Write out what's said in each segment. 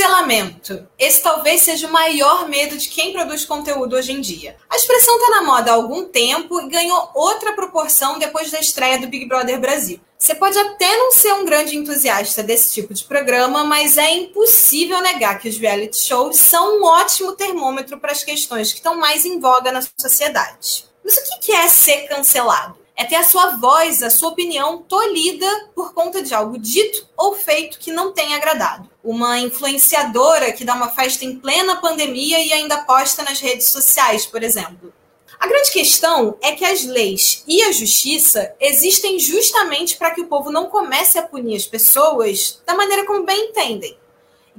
Cancelamento. Esse talvez seja o maior medo de quem produz conteúdo hoje em dia. A expressão está na moda há algum tempo e ganhou outra proporção depois da estreia do Big Brother Brasil. Você pode até não ser um grande entusiasta desse tipo de programa, mas é impossível negar que os reality shows são um ótimo termômetro para as questões que estão mais em voga na sociedade. Mas o que é ser cancelado? é ter a sua voz, a sua opinião tolhida por conta de algo dito ou feito que não tem agradado. Uma influenciadora que dá uma festa em plena pandemia e ainda posta nas redes sociais, por exemplo. A grande questão é que as leis e a justiça existem justamente para que o povo não comece a punir as pessoas da maneira como bem entendem.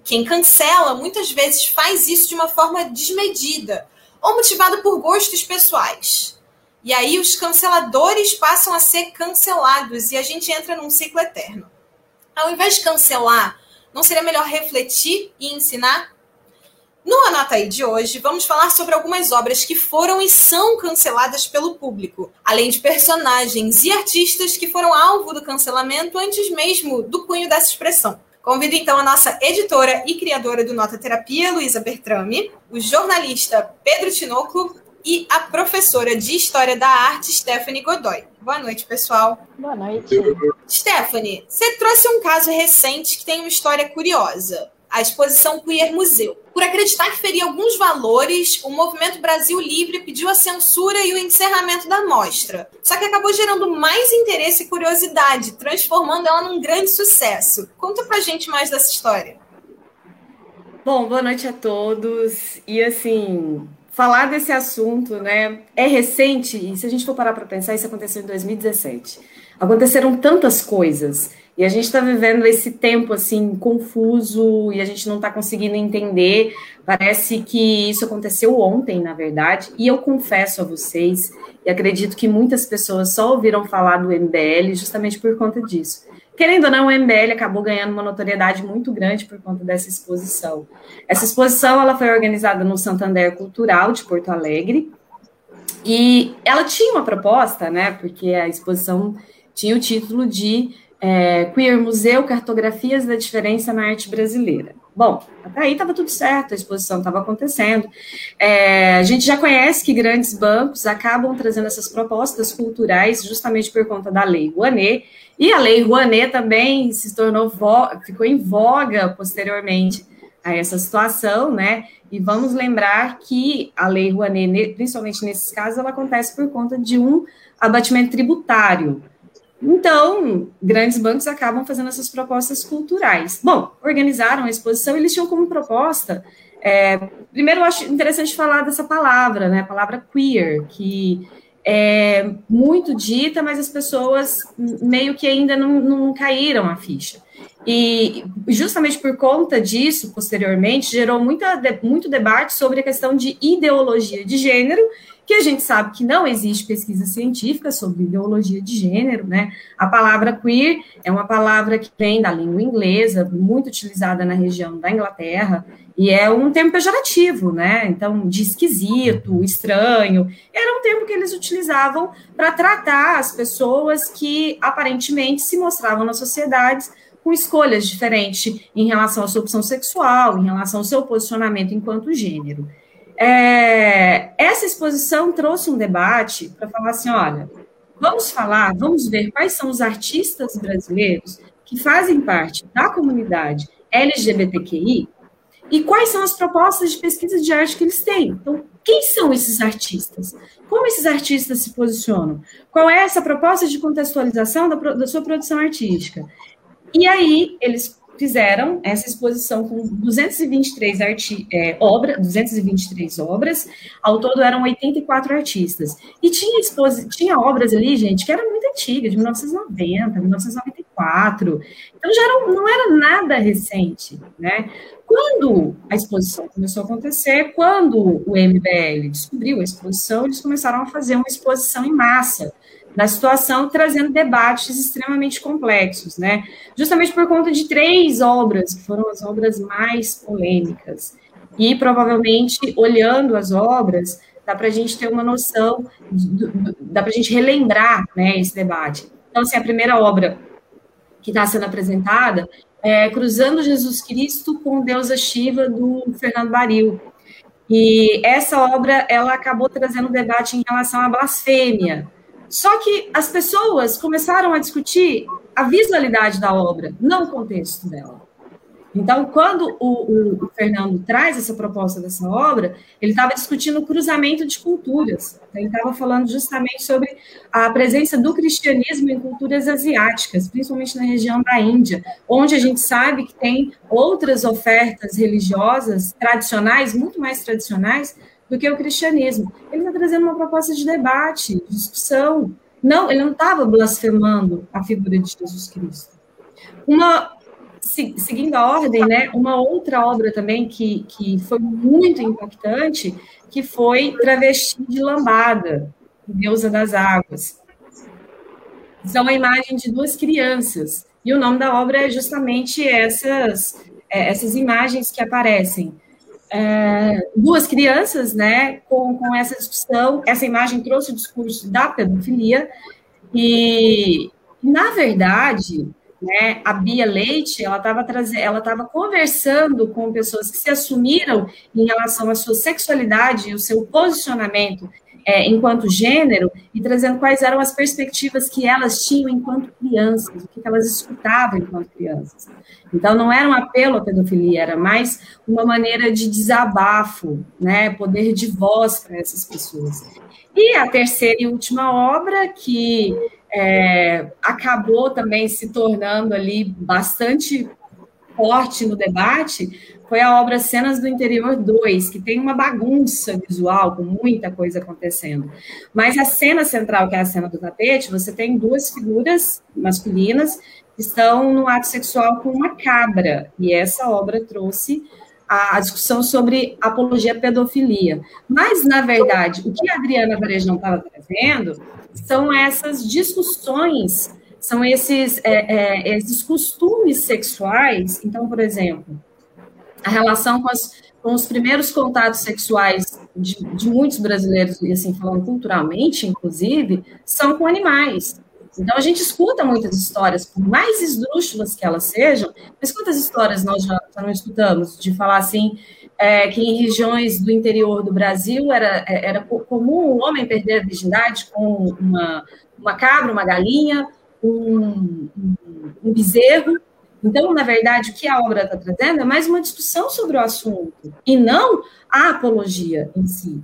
Quem cancela muitas vezes faz isso de uma forma desmedida ou motivada por gostos pessoais. E aí os canceladores passam a ser cancelados e a gente entra num ciclo eterno. Ao invés de cancelar, não seria melhor refletir e ensinar? No Anota aí de hoje, vamos falar sobre algumas obras que foram e são canceladas pelo público, além de personagens e artistas que foram alvo do cancelamento antes mesmo do cunho dessa expressão. Convido então a nossa editora e criadora do Nota Terapia, Luísa Bertrame, o jornalista Pedro Tinoco e a professora de História da Arte, Stephanie Godoy. Boa noite, pessoal. Boa noite. Stephanie, você trouxe um caso recente que tem uma história curiosa. A exposição Queer Museu. Por acreditar que feria alguns valores, o Movimento Brasil Livre pediu a censura e o encerramento da mostra. Só que acabou gerando mais interesse e curiosidade, transformando ela num grande sucesso. Conta pra gente mais dessa história. Bom, boa noite a todos. E assim, falar desse assunto, né? É recente, e se a gente for parar para pensar, isso aconteceu em 2017. Aconteceram tantas coisas, e a gente está vivendo esse tempo assim confuso e a gente não está conseguindo entender. Parece que isso aconteceu ontem, na verdade, e eu confesso a vocês, e acredito que muitas pessoas só ouviram falar do MBL justamente por conta disso. Querendo ou não, o MBL acabou ganhando uma notoriedade muito grande por conta dessa exposição. Essa exposição ela foi organizada no Santander Cultural de Porto Alegre e ela tinha uma proposta, né? Porque a exposição tinha o título de é, Queer Museu Cartografias da Diferença na Arte Brasileira. Bom, até aí estava tudo certo, a exposição estava acontecendo. É, a gente já conhece que grandes bancos acabam trazendo essas propostas culturais justamente por conta da Lei Rouanet, e a Lei Rouanet também se tornou, ficou em voga posteriormente a essa situação, né? E vamos lembrar que a Lei Rouanet, principalmente nesses casos, ela acontece por conta de um abatimento tributário. Então, grandes bancos acabam fazendo essas propostas culturais. Bom, organizaram a exposição, eles tinham como proposta. É, primeiro, eu acho interessante falar dessa palavra, né? A palavra queer, que é muito dita, mas as pessoas meio que ainda não, não caíram a ficha. E justamente por conta disso, posteriormente, gerou muita, muito debate sobre a questão de ideologia de gênero que a gente sabe que não existe pesquisa científica sobre ideologia de gênero, né? A palavra queer é uma palavra que vem da língua inglesa, muito utilizada na região da Inglaterra, e é um termo pejorativo, né? Então, de esquisito, estranho, era um termo que eles utilizavam para tratar as pessoas que aparentemente se mostravam nas sociedades com escolhas diferentes em relação à sua opção sexual, em relação ao seu posicionamento enquanto gênero. É, essa exposição trouxe um debate para falar assim: olha, vamos falar, vamos ver quais são os artistas brasileiros que fazem parte da comunidade LGBTQI e quais são as propostas de pesquisa de arte que eles têm. Então, quem são esses artistas? Como esses artistas se posicionam? Qual é essa proposta de contextualização da, da sua produção artística? E aí, eles fizeram essa exposição com 223 arti é, obras, 223 obras, ao todo eram 84 artistas. E tinha, tinha obras ali, gente, que eram muito antigas, de 1990, 1994. Então já era, não era nada recente, né? Quando a exposição começou a acontecer, quando o MBL descobriu a exposição, eles começaram a fazer uma exposição em massa da situação, trazendo debates extremamente complexos, né? Justamente por conta de três obras, que foram as obras mais polêmicas. E provavelmente, olhando as obras, dá para a gente ter uma noção, dá para a gente relembrar né, esse debate. Então, assim, a primeira obra que está sendo apresentada é, Cruzando Jesus Cristo com Deusa Shiva, do Fernando Baril. E essa obra, ela acabou trazendo debate em relação à blasfêmia. Só que as pessoas começaram a discutir a visualidade da obra, não o contexto dela. Então, quando o, o, Fernando traz essa proposta dessa obra, ele estava discutindo o cruzamento de culturas. Ele estava falando justamente sobre a presença do cristianismo em culturas asiáticas, principalmente na região da Índia, onde a gente sabe que tem outras ofertas religiosas tradicionais, muito mais tradicionais, do que o cristianismo. Ele está trazendo uma proposta de debate, de discussão. Não, ele não estava blasfemando a figura de Jesus Cristo. Uma seguindo a ordem, né, uma outra obra também que, que foi muito impactante, que foi Travesti de Lambada, Deusa das Águas. São a imagem de duas crianças, e o nome da obra é justamente essas, é, essas imagens que aparecem. É, duas crianças, né, com, com essa discussão, essa imagem trouxe o discurso da pedofilia, e, na verdade, né? A Bia Leite, ela estava ela estava conversando com pessoas que se assumiram em relação à sua sexualidade e o seu posicionamento é, enquanto gênero e trazendo quais eram as perspectivas que elas tinham enquanto crianças, o que elas escutavam enquanto crianças. Então, não era um apelo à pedofilia, era mais uma maneira de desabafo, né, poder de voz para essas pessoas. E a terceira e última obra, que é, acabou também se tornando ali bastante forte no debate, foi a obra Cenas do Interior 2, que tem uma bagunça visual, com muita coisa acontecendo. Mas a cena central, que é a cena do tapete, você tem duas figuras masculinas que estão no ato sexual com uma cabra, e essa obra trouxe a, discussão sobre apologia à pedofilia. Mas, na verdade, o que a Adriana Varejão estava trazendo são essas discussões, são esses, é, é, esses costumes sexuais. Então, por exemplo, a relação com, as, com os primeiros contatos sexuais de, de, muitos brasileiros, e assim, falando culturalmente, inclusive, são com animais. Então, a gente escuta muitas histórias, por mais esdrúxulas que elas sejam, mas quantas histórias nós já, já não escutamos de falar assim, é, que em regiões do interior do Brasil era, é, era comum o homem perder a virgindade com uma, uma cabra, uma galinha, um, um, um bezerro. Então, na verdade, o que a obra está trazendo é mais uma discussão sobre o assunto, e não a apologia em si.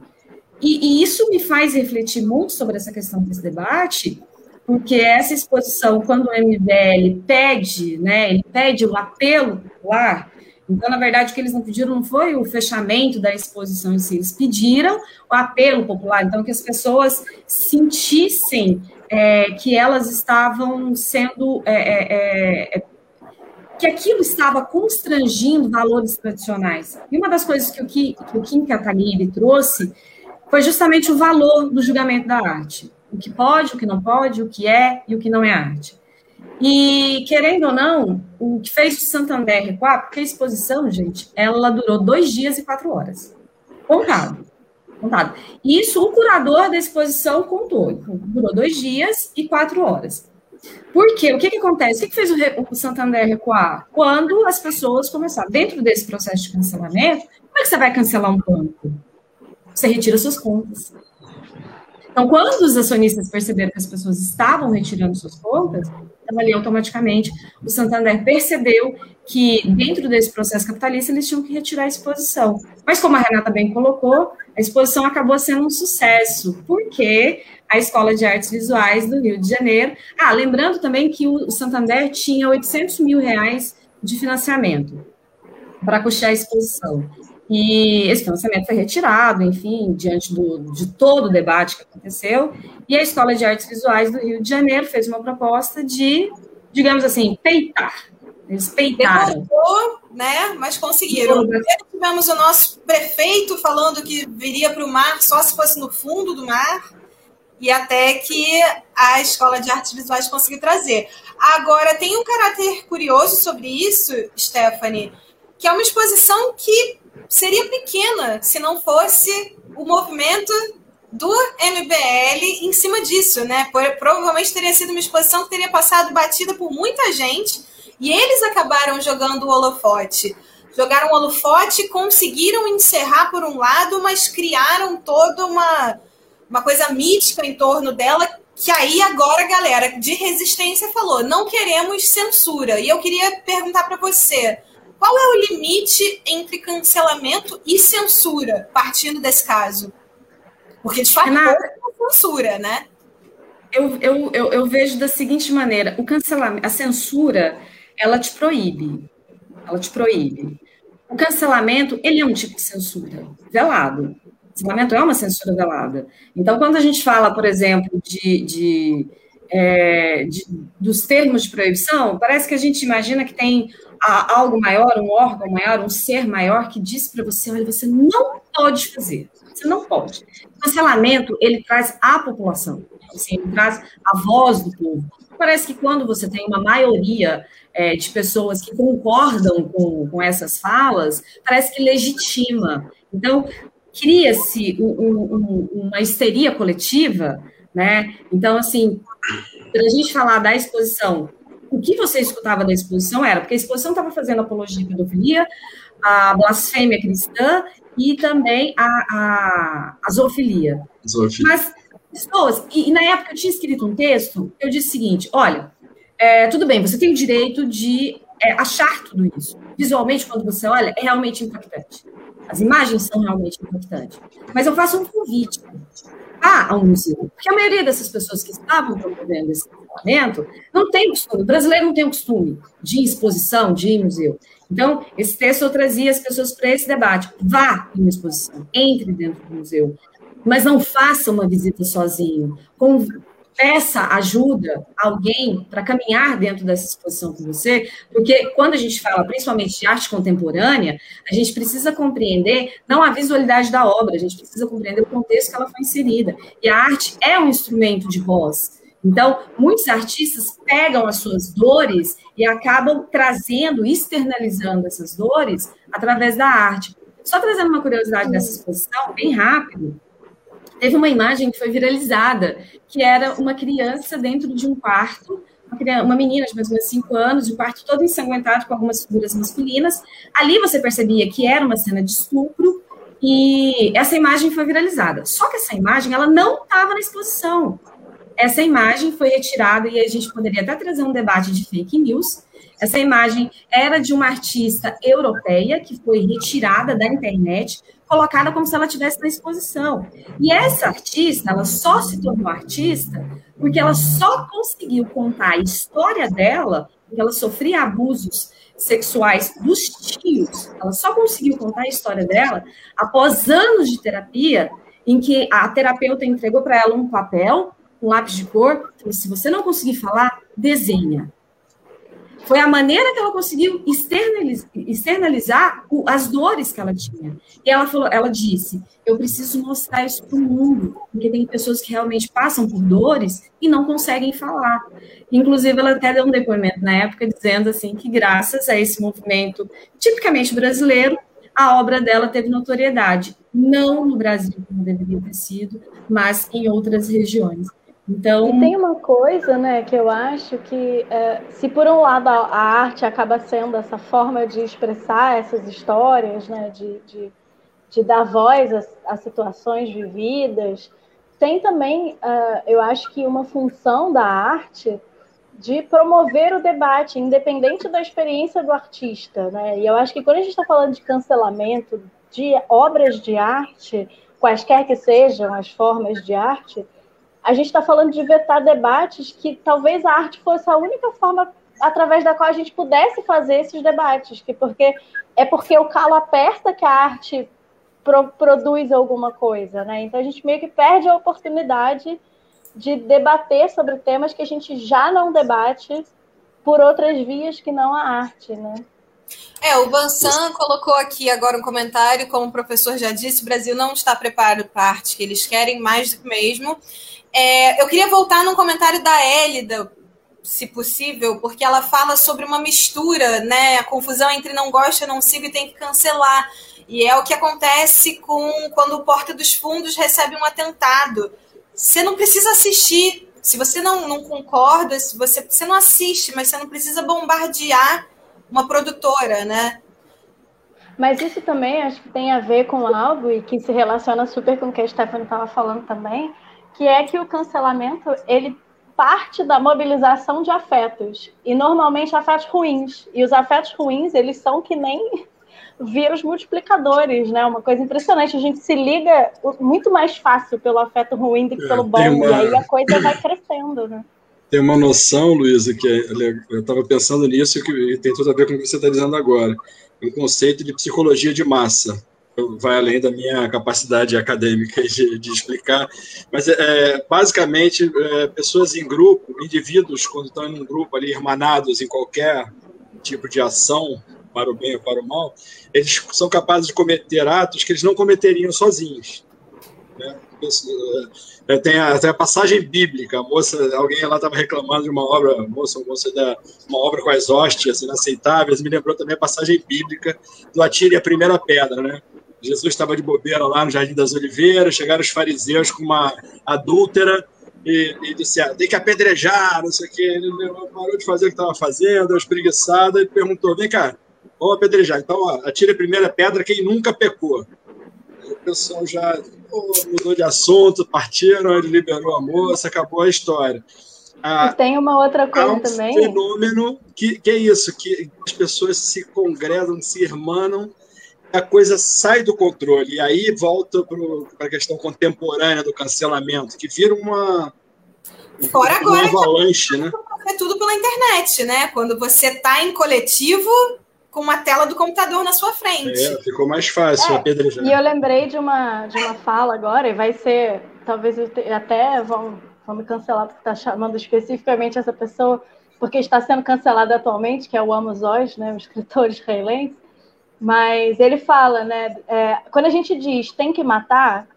E, e, isso me faz refletir muito sobre essa questão desse debate, porque essa exposição, quando o MBL pede, né, ele pede o apelo popular, então, na verdade, o que eles não pediram não foi o fechamento da exposição em si, eles pediram o apelo popular, então que as pessoas sentissem é, que elas estavam sendo. É, é, é, que aquilo estava constrangindo valores tradicionais. E uma das coisas que o, que, o Kim Kataguiri trouxe foi justamente o valor do julgamento da arte. O que pode, o que não pode, o que é e o que não é arte. E, querendo ou não, o que fez o Santander recuar, porque a exposição, gente, ela durou dois dias e quatro horas. Contado. Contado. Isso o curador da exposição contou. Durou dois dias e quatro horas. Por quê? O que, que acontece? O que, que fez o, o Santander recuar? Quando as pessoas começaram, dentro desse processo de cancelamento, como é que você vai cancelar um banco? Você retira suas contas. Então, quando os acionistas perceberam que as pessoas estavam retirando suas contas, então, ali automaticamente o Santander percebeu que dentro desse processo capitalista eles tinham que retirar a exposição. Mas como a Renata bem colocou, a exposição acabou sendo um sucesso, porque a Escola de Artes Visuais do Rio de Janeiro. Ah, lembrando também que o Santander tinha 800 mil reais de financiamento para custear a exposição. E esse financiamento foi retirado, enfim, diante do, de todo o debate que aconteceu. E a Escola de Artes Visuais do Rio de Janeiro fez uma proposta de, digamos assim, peitar. Eles peitaram. Demorou, né? Mas conseguiram. Primeiro tivemos o nosso prefeito falando que viria para o mar só se fosse no fundo do mar, e até que a Escola de Artes Visuais conseguiu trazer. Agora, tem um caráter curioso sobre isso, Stephanie, que é uma exposição que seria pequena se não fosse o movimento do MBL em cima disso, né? Provavelmente teria sido uma exposição que teria passado batida por muita gente E eles acabaram jogando o holofote. Jogaram o holofote, conseguiram encerrar por um lado, mas criaram toda uma, uma coisa mítica em torno dela que aí agora a galera de resistência falou, não queremos censura. E eu queria perguntar para você, qual é o limite entre cancelamento e censura, partindo desse caso? Porque de fato é censura, né? Eu, eu, eu, eu, vejo da seguinte maneira: o cancelamento, a censura, ela te proíbe. Ela te proíbe. O cancelamento, ele é um tipo de censura, velado. O cancelamento é uma censura velada. Então, quando a gente fala, por exemplo, de, de, é, de dos termos de proibição, parece que a gente imagina que tem algo maior, um órgão maior, um ser maior que diz para você, olha, você não pode fazer. Você não pode. O cancelamento, ele traz a população, assim, ele traz a voz do povo. Parece que quando você tem uma maioria é, de pessoas que concordam com, com essas falas, parece que legitima. Então, cria-se um, um, uma histeria coletiva, né? Então, assim, para a gente falar da exposição, o que você escutava da exposição era, porque a exposição estava fazendo apologia à pedofilia, a blasfêmia cristã e também a, a, a zoofilia. zoofilia. Mas, pessoas, e, e, na época eu tinha escrito um texto, eu disse o seguinte: olha, é, tudo bem, você tem o direito de é, achar tudo isso. Visualmente, quando você olha, é realmente impactante. As imagens são realmente impactantes. Mas eu faço um convite a um museu. Porque a maioria dessas pessoas que estavam promovendo esse tratamento não tem costume, o brasileiro não tem costume de exposição, de ir museu. Então, esse texto eu trazia as pessoas para esse debate. Vá em uma exposição, entre dentro do museu, mas não faça uma visita sozinho. peça ajuda a alguém para caminhar dentro dessa exposição com você, porque quando a gente fala principalmente de arte contemporânea, a gente precisa compreender não a visualidade da obra, a gente precisa compreender o contexto que ela foi inserida. E a arte é um instrumento de voz. Então, muitos artistas pegam as suas dores e acabam trazendo, externalizando essas dores através da arte. Só trazendo uma curiosidade dessa exposição, bem rápido, teve uma imagem que foi viralizada, que era uma criança dentro de um quarto, uma, criança, uma menina de mais ou menos 5 anos, o um quarto todo ensanguentado com algumas figuras masculinas. Ali você percebia que era uma cena de estupro, e essa imagem foi viralizada. Só que essa imagem ela não estava na exposição. Essa imagem foi retirada e a gente poderia até trazer um debate de fake news. Essa imagem era de uma artista europeia que foi retirada da internet, colocada como se ela estivesse na exposição. E essa artista, ela só se tornou artista porque ela só conseguiu contar a história dela, porque ela sofria abusos sexuais dos tios. Ela só conseguiu contar a história dela após anos de terapia, em que a terapeuta entregou para ela um papel um lápis de cor, falou, se você não conseguir falar, desenha. Foi a maneira que ela conseguiu externalizar, externalizar as dores que ela tinha. E ela falou, ela disse: "Eu preciso mostrar isso para o mundo, porque tem pessoas que realmente passam por dores e não conseguem falar". Inclusive, ela até deu um depoimento na época dizendo assim que graças a esse movimento tipicamente brasileiro, a obra dela teve notoriedade, não no Brasil como deveria ter sido, mas em outras regiões. Então... E tem uma coisa, né, que eu acho que é, se por um lado a, a, arte acaba sendo essa forma de expressar essas histórias, né, de, de, de dar voz a, a, situações vividas, tem também, uh, eu acho que uma função da arte de promover o debate, independente da experiência do artista, né? E eu acho que quando a gente está falando de cancelamento de obras de arte, quaisquer que sejam as formas de arte, a gente está falando de vetar debates que talvez a arte fosse a única forma através da qual a gente pudesse fazer esses debates, que porque é porque o calo aperta que a arte pro, produz alguma coisa, né? Então a gente meio que perde a oportunidade de debater sobre temas que a gente já não debate por outras vias que não a arte, né? É, o Bansan colocou aqui agora um comentário, como o professor já disse, o Brasil não está preparado para a arte que eles querem, mais do que mesmo. É, eu queria voltar num comentário da Élida, se possível, porque ela fala sobre uma mistura, né? A confusão entre não gosta, não sigo e tem que cancelar. E é o que acontece com quando o Porta dos Fundos recebe um atentado. Você não precisa assistir Se você não, não concorda, se você, você não assiste, mas você não precisa bombardear uma produtora, né? Mas isso também acho que tem a ver com algo e que se relaciona super com o que a Stephanie estava falando também, que é que o cancelamento ele parte da mobilização de afetos e normalmente afetos ruins. E os afetos ruins eles são que nem vírus multiplicadores, né? Uma coisa impressionante. A gente se liga muito mais fácil pelo afeto ruim do que pelo é, bom, uma... e aí a coisa vai crescendo, né? Tem uma noção, Luísa, que é, eu estava pensando nisso e tem tudo a ver com o que você está dizendo agora um conceito de psicologia de massa. Vai além da minha capacidade acadêmica de, de explicar, mas é, basicamente é, pessoas em grupo, indivíduos, quando estão em um grupo ali, hermanados em qualquer tipo de ação, para o bem ou para o mal, eles são capazes de cometer atos que eles não cometeriam sozinhos. É, tem a, tem a passagem bíblica, a moça, alguém lá estava reclamando de uma obra, moça, moça da uma obra com as hóstias inaceitáveis, me lembrou também a passagem bíblica do atire a primeira pedra, né? Jesus estava de bobeira lá no Jardim das Oliveiras, chegaram os fariseus com uma adúltera e, e disseram, tem que apedrejar, não sei o quê. Ele parou de fazer o que estava fazendo, espreguiçado, e perguntou, vem cá, vamos apedrejar. Então, ó, atire a primeira pedra quem nunca pecou. Pessoal já mudou de assunto, partiram, ele liberou a moça, acabou a história. Ah, tem uma outra coisa um também. fenômeno que, que é isso, que as pessoas se congregam, se irmanam, a coisa sai do controle. E aí volta para a questão contemporânea do cancelamento, que vira uma. Fora uma agora. Avalanche, né? É tudo pela internet, né? Quando você está em coletivo, com uma tela do computador na sua frente. É, ficou mais fácil é, apedrejar. E eu lembrei de uma, de uma fala agora, e vai ser, talvez até vão, vão me cancelar porque está chamando especificamente essa pessoa, porque está sendo cancelada atualmente, que é o Amos Oz, né, o escritor israelense, mas ele fala, né, é, quando a gente diz tem que matar,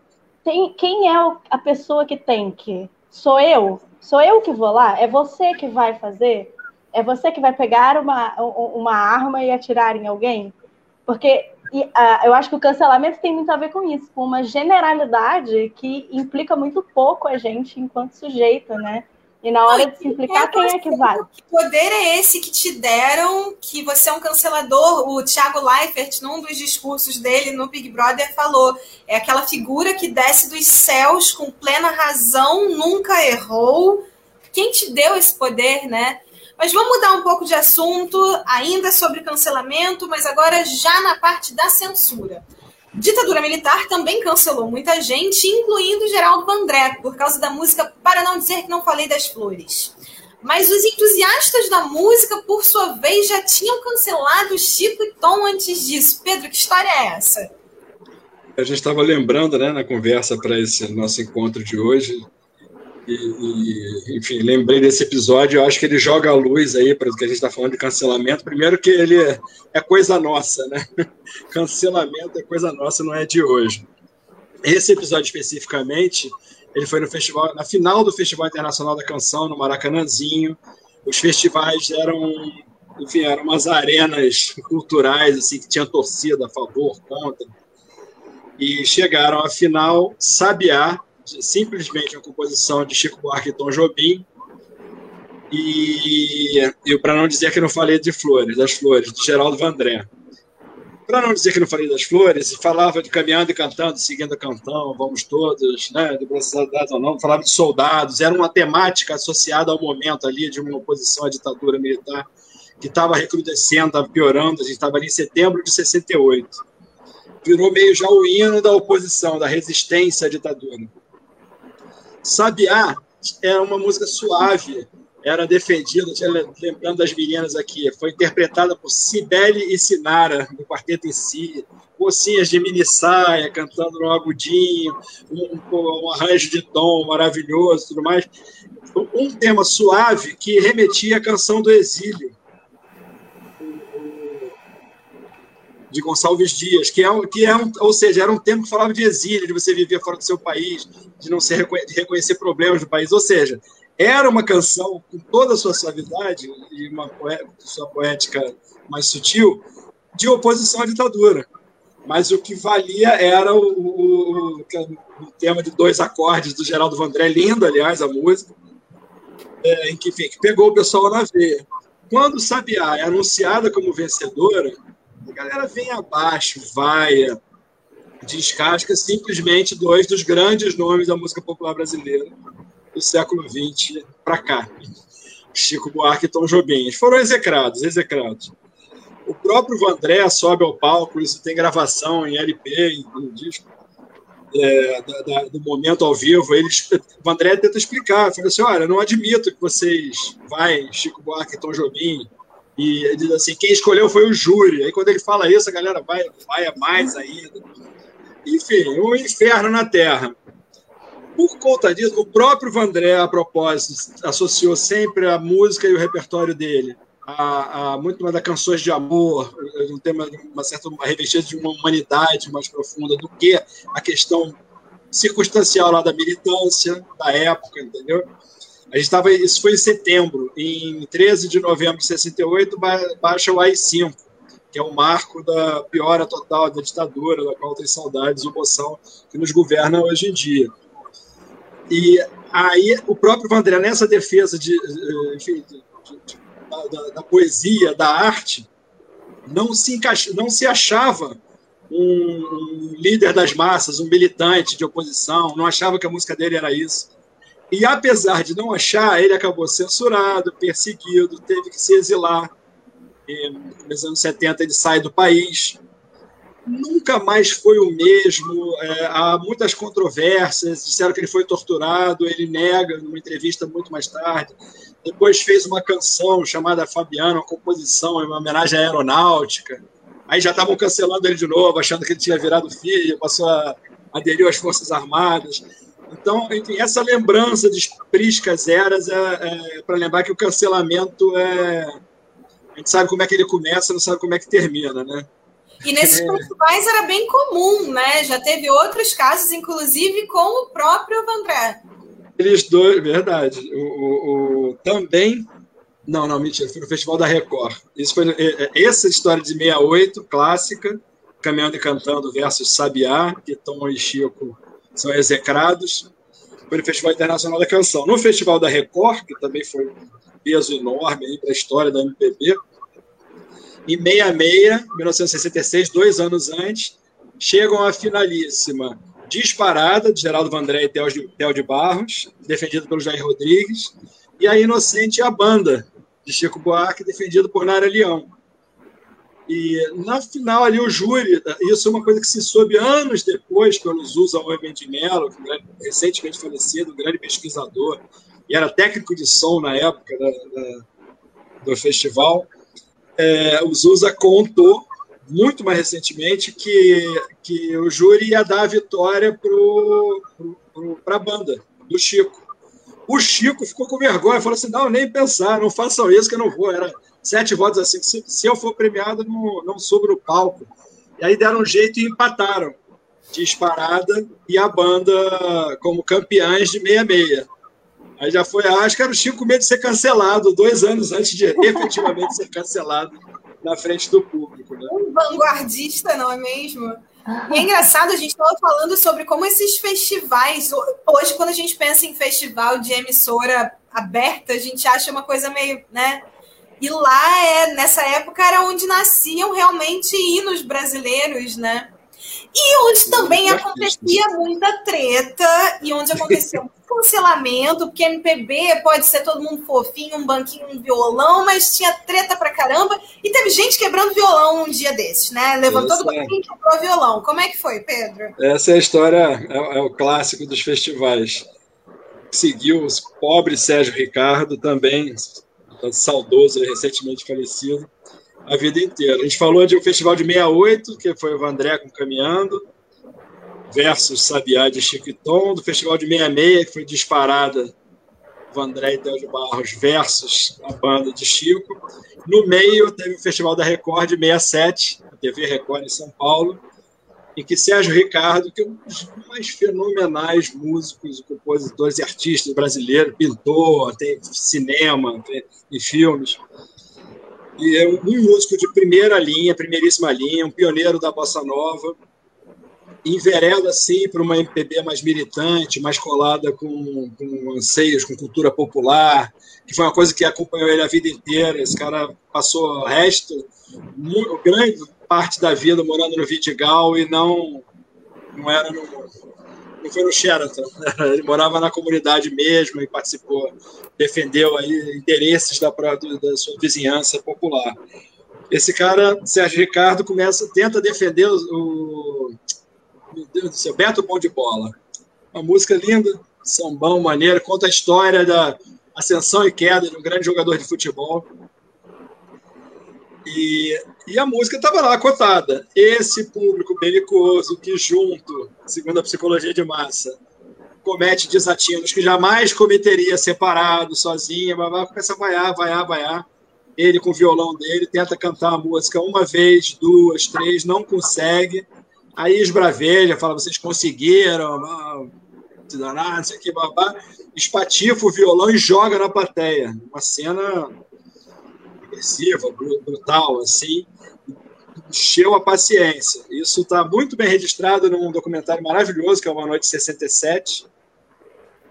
tem, quem é a pessoa que tem que? Sou eu? Sou eu que vou lá? É você que vai fazer? É você que vai pegar uma, uma arma e atirar em alguém? Porque e, uh, eu acho que o cancelamento tem muito a ver com isso, com uma generalidade que implica muito pouco a gente enquanto sujeito, né? E na hora de se implicar, quem é que vai? Que poder é esse que te deram que você é um cancelador? O Thiago Leifert, num dos discursos dele no Big Brother, falou: é aquela figura que desce dos céus com plena razão, nunca errou. Quem te deu esse poder, né? Mas vamos mudar um pouco de assunto, ainda sobre cancelamento, mas agora já na parte da censura. Ditadura Militar também cancelou muita gente, incluindo Geraldo Vandré, por causa da música Para Não Dizer Que Não Falei das Flores. Mas os entusiastas da música, por sua vez, já tinham cancelado Chico e Tom antes disso. Pedro, que história é essa? A gente estava lembrando, né, na conversa para esse nosso encontro de hoje, e, e, enfim, lembrei desse episódio. Eu acho que ele joga a luz aí para o que a gente está falando de cancelamento. Primeiro, que ele é, é coisa nossa, né? Cancelamento é coisa nossa, não é de hoje. Esse episódio especificamente, ele foi no festival, na final do Festival Internacional da Canção, no Maracanãzinho. Os festivais eram, enfim, eram umas arenas culturais assim que tinha torcida a favor, contra. E chegaram à final Sabiá simplesmente a composição de Chico Buarque e Tom Jobim. E, e para não dizer que não falei de flores, das flores, de Geraldo Vandré. Para não dizer que não falei das flores, falava de caminhando e cantando, seguindo a cantão, vamos todos, né, de braçadas ou não, falava de soldados, era uma temática associada ao momento ali de uma oposição à ditadura militar que estava recrudescendo, estava piorando, a gente estava ali em setembro de 68. Virou meio já o hino da oposição, da resistência à ditadura. Sabiá é uma música suave, era defendida, lembrando das meninas aqui, foi interpretada por Cibele e Sinara, no quarteto em si, mocinhas de mini saia, cantando no agudinho, um, um, arranjo de tom maravilhoso tudo mais. Um tema suave que remetia à canção do exílio, de Gonçalves Dias, que é, que é um, ou seja, era um tema que falava de exílio, de você viver fora do seu país, de não ser de reconhecer problemas do país, ou seja, era uma canção com toda a sua suavidade e uma sua poética mais sutil de oposição à ditadura. Mas o que valia era o, o, o, o tema de dois acordes do Geraldo Vandré, lindo, aliás, a música, é, em que, enfim, que pegou o pessoal na veia. Quando Sabiá é anunciada como vencedora, a galera vem abaixo, vaia, descasca simplesmente dois dos grandes nomes da música popular brasileira do século XX para cá. Chico Buarque e Tom Jobim. Foram execrados, execrados. O próprio Vandré sobe ao palco, isso tem gravação em LP, em, disco, é, da, da, do momento ao vivo. Eles, o André tenta explicar, fala assim, olha, não admito que vocês vai, Chico Buarque e Tom Jobim, e ele diz assim, quem escolheu foi o júri. Aí quando ele fala isso, a galera vai, vai a mais ainda. Enfim, um inferno na Terra. Por conta disso, o próprio Vandré, a propósito, associou sempre a música e o repertório dele a, a muito mais a canções de amor, um tema, uma certa uma revestida de uma humanidade mais profunda do que a questão circunstancial lá da militância da época, entendeu? A gente estava, isso foi em setembro, em 13 de novembro de 68, baixa o AI-5, que é o marco da piora total da ditadura, da qual tem saudades o Moção que nos governa hoje em dia. E aí o próprio Vandré, nessa defesa de, enfim, de, de, da, da, poesia, da arte, não se, encaixa, não se achava um, um líder das massas, um militante de oposição, não achava que a música dele era isso. E apesar de não achar, ele acabou censurado, perseguido, teve que se exilar. E, nos anos 70 ele sai do país. Nunca mais foi o mesmo. É, há muitas controvérsias. Disseram que ele foi torturado. Ele nega numa entrevista muito mais tarde. Depois fez uma canção chamada Fabiano, uma composição, uma homenagem à aeronáutica. Aí já estavam cancelando ele de novo, achando que ele tinha virado filho, passou a aderiu às Forças Armadas. Então, enfim, essa lembrança de priscas eras é, é para lembrar que o cancelamento é. A gente sabe como é que ele começa, não sabe como é que termina, né? E nesses festivais era bem comum, né? Já teve outros casos, inclusive com o próprio Vandré. Eles dois, verdade. O, o, o, também. Não, não, mentira, foi no Festival da Record. Isso foi, é, é, essa história de 68, clássica, Caminhando e Cantando versus Sabiá, que Tom e Chico são execrados. No Festival Internacional da Canção. No Festival da Record, que também foi um peso enorme para a história da MPB, em 66, 1966, dois anos antes, chegam à finalíssima disparada de Geraldo Vandré e Theo de Barros, defendido pelo Jair Rodrigues, e a Inocente e a Banda, de Chico Buarque, defendido por Nara Leão. E na final ali o júri, isso é uma coisa que se soube anos depois pelo Zusa Owen de Mello, é recentemente falecido, um grande pesquisador, e era técnico de som na época da, da, do festival. É, o Zusa contou muito mais recentemente, que, que o júri ia dar a vitória para a banda, do Chico. O Chico ficou com vergonha, falou assim: não, nem pensar, não façam isso que eu não vou. Era sete votos assim: se, se eu for premiado, não, não subo no palco. E aí deram um jeito e empataram. Disparada e a banda como campeãs de 66. Aí já foi, acho que era o Chico com medo de ser cancelado, dois anos antes de efetivamente ser cancelado na frente do público. Né? Um vanguardista, não é mesmo? E é engraçado, a gente estava falando sobre como esses festivais, hoje, quando a gente pensa em festival de emissora aberta, a gente acha uma coisa meio, né? E lá, é, nessa época, era onde nasciam realmente hinos brasileiros, né? E onde também acontecia muita treta, e onde acontecia cancelamento, porque MPB pode ser todo mundo fofinho, um banquinho, um violão, mas tinha treta pra caramba. E teve gente quebrando violão um dia desses, né? Levantou do banquinho e quebrou violão. Como é que foi, Pedro? Essa é a história, é, é o clássico dos festivais. Seguiu o pobre Sérgio Ricardo, também saudoso, recentemente falecido, a vida inteira. A gente falou de um festival de 68, que foi o Vandré com Caminhando, versus Sabiá de Chico Tom, do Festival de 66, que foi disparada Vandré e Deus Barros versus a banda de Chico. No meio, teve o Festival da Record de 67, a TV Record em São Paulo, em que Sérgio Ricardo, que é um dos mais fenomenais músicos, compositores e artistas brasileiros, pintor, tem cinema, tem, filmes, e é um músico de primeira linha, primeiríssima linha, um pioneiro da bossa nova, envereda assim para uma MPB mais militante, mais colada com, com anseios, com cultura popular, que foi uma coisa que acompanhou ele a vida inteira. Esse cara passou o resto, muito, grande parte da vida morando no Vidigal e não, não era no, não foi no Sheraton. Ele morava na comunidade mesmo e participou, defendeu aí interesses da, da sua vizinhança popular. Esse cara, Sérgio Ricardo, começa, tenta defender o, meu Deus do céu, Beto Bom de Bola. Uma música linda, sambão, maneiro, conta a história da ascensão e queda de um grande jogador de futebol. E, e a música estava lá cotada. Esse público belicoso que, junto, segundo a psicologia de massa, comete desatinos que jamais cometeria separado, sozinho, vai começa a vaiar, vaiar, vaiar. Ele com o violão dele tenta cantar a música uma vez, duas, três, não consegue Aí esbraveja, fala, vocês conseguiram, não sei o que, babá. Espatifa o violão e joga na plateia. Uma cena agressiva, brutal, assim. Encheu a paciência. Isso está muito bem registrado num documentário maravilhoso, que é Uma Noite 67.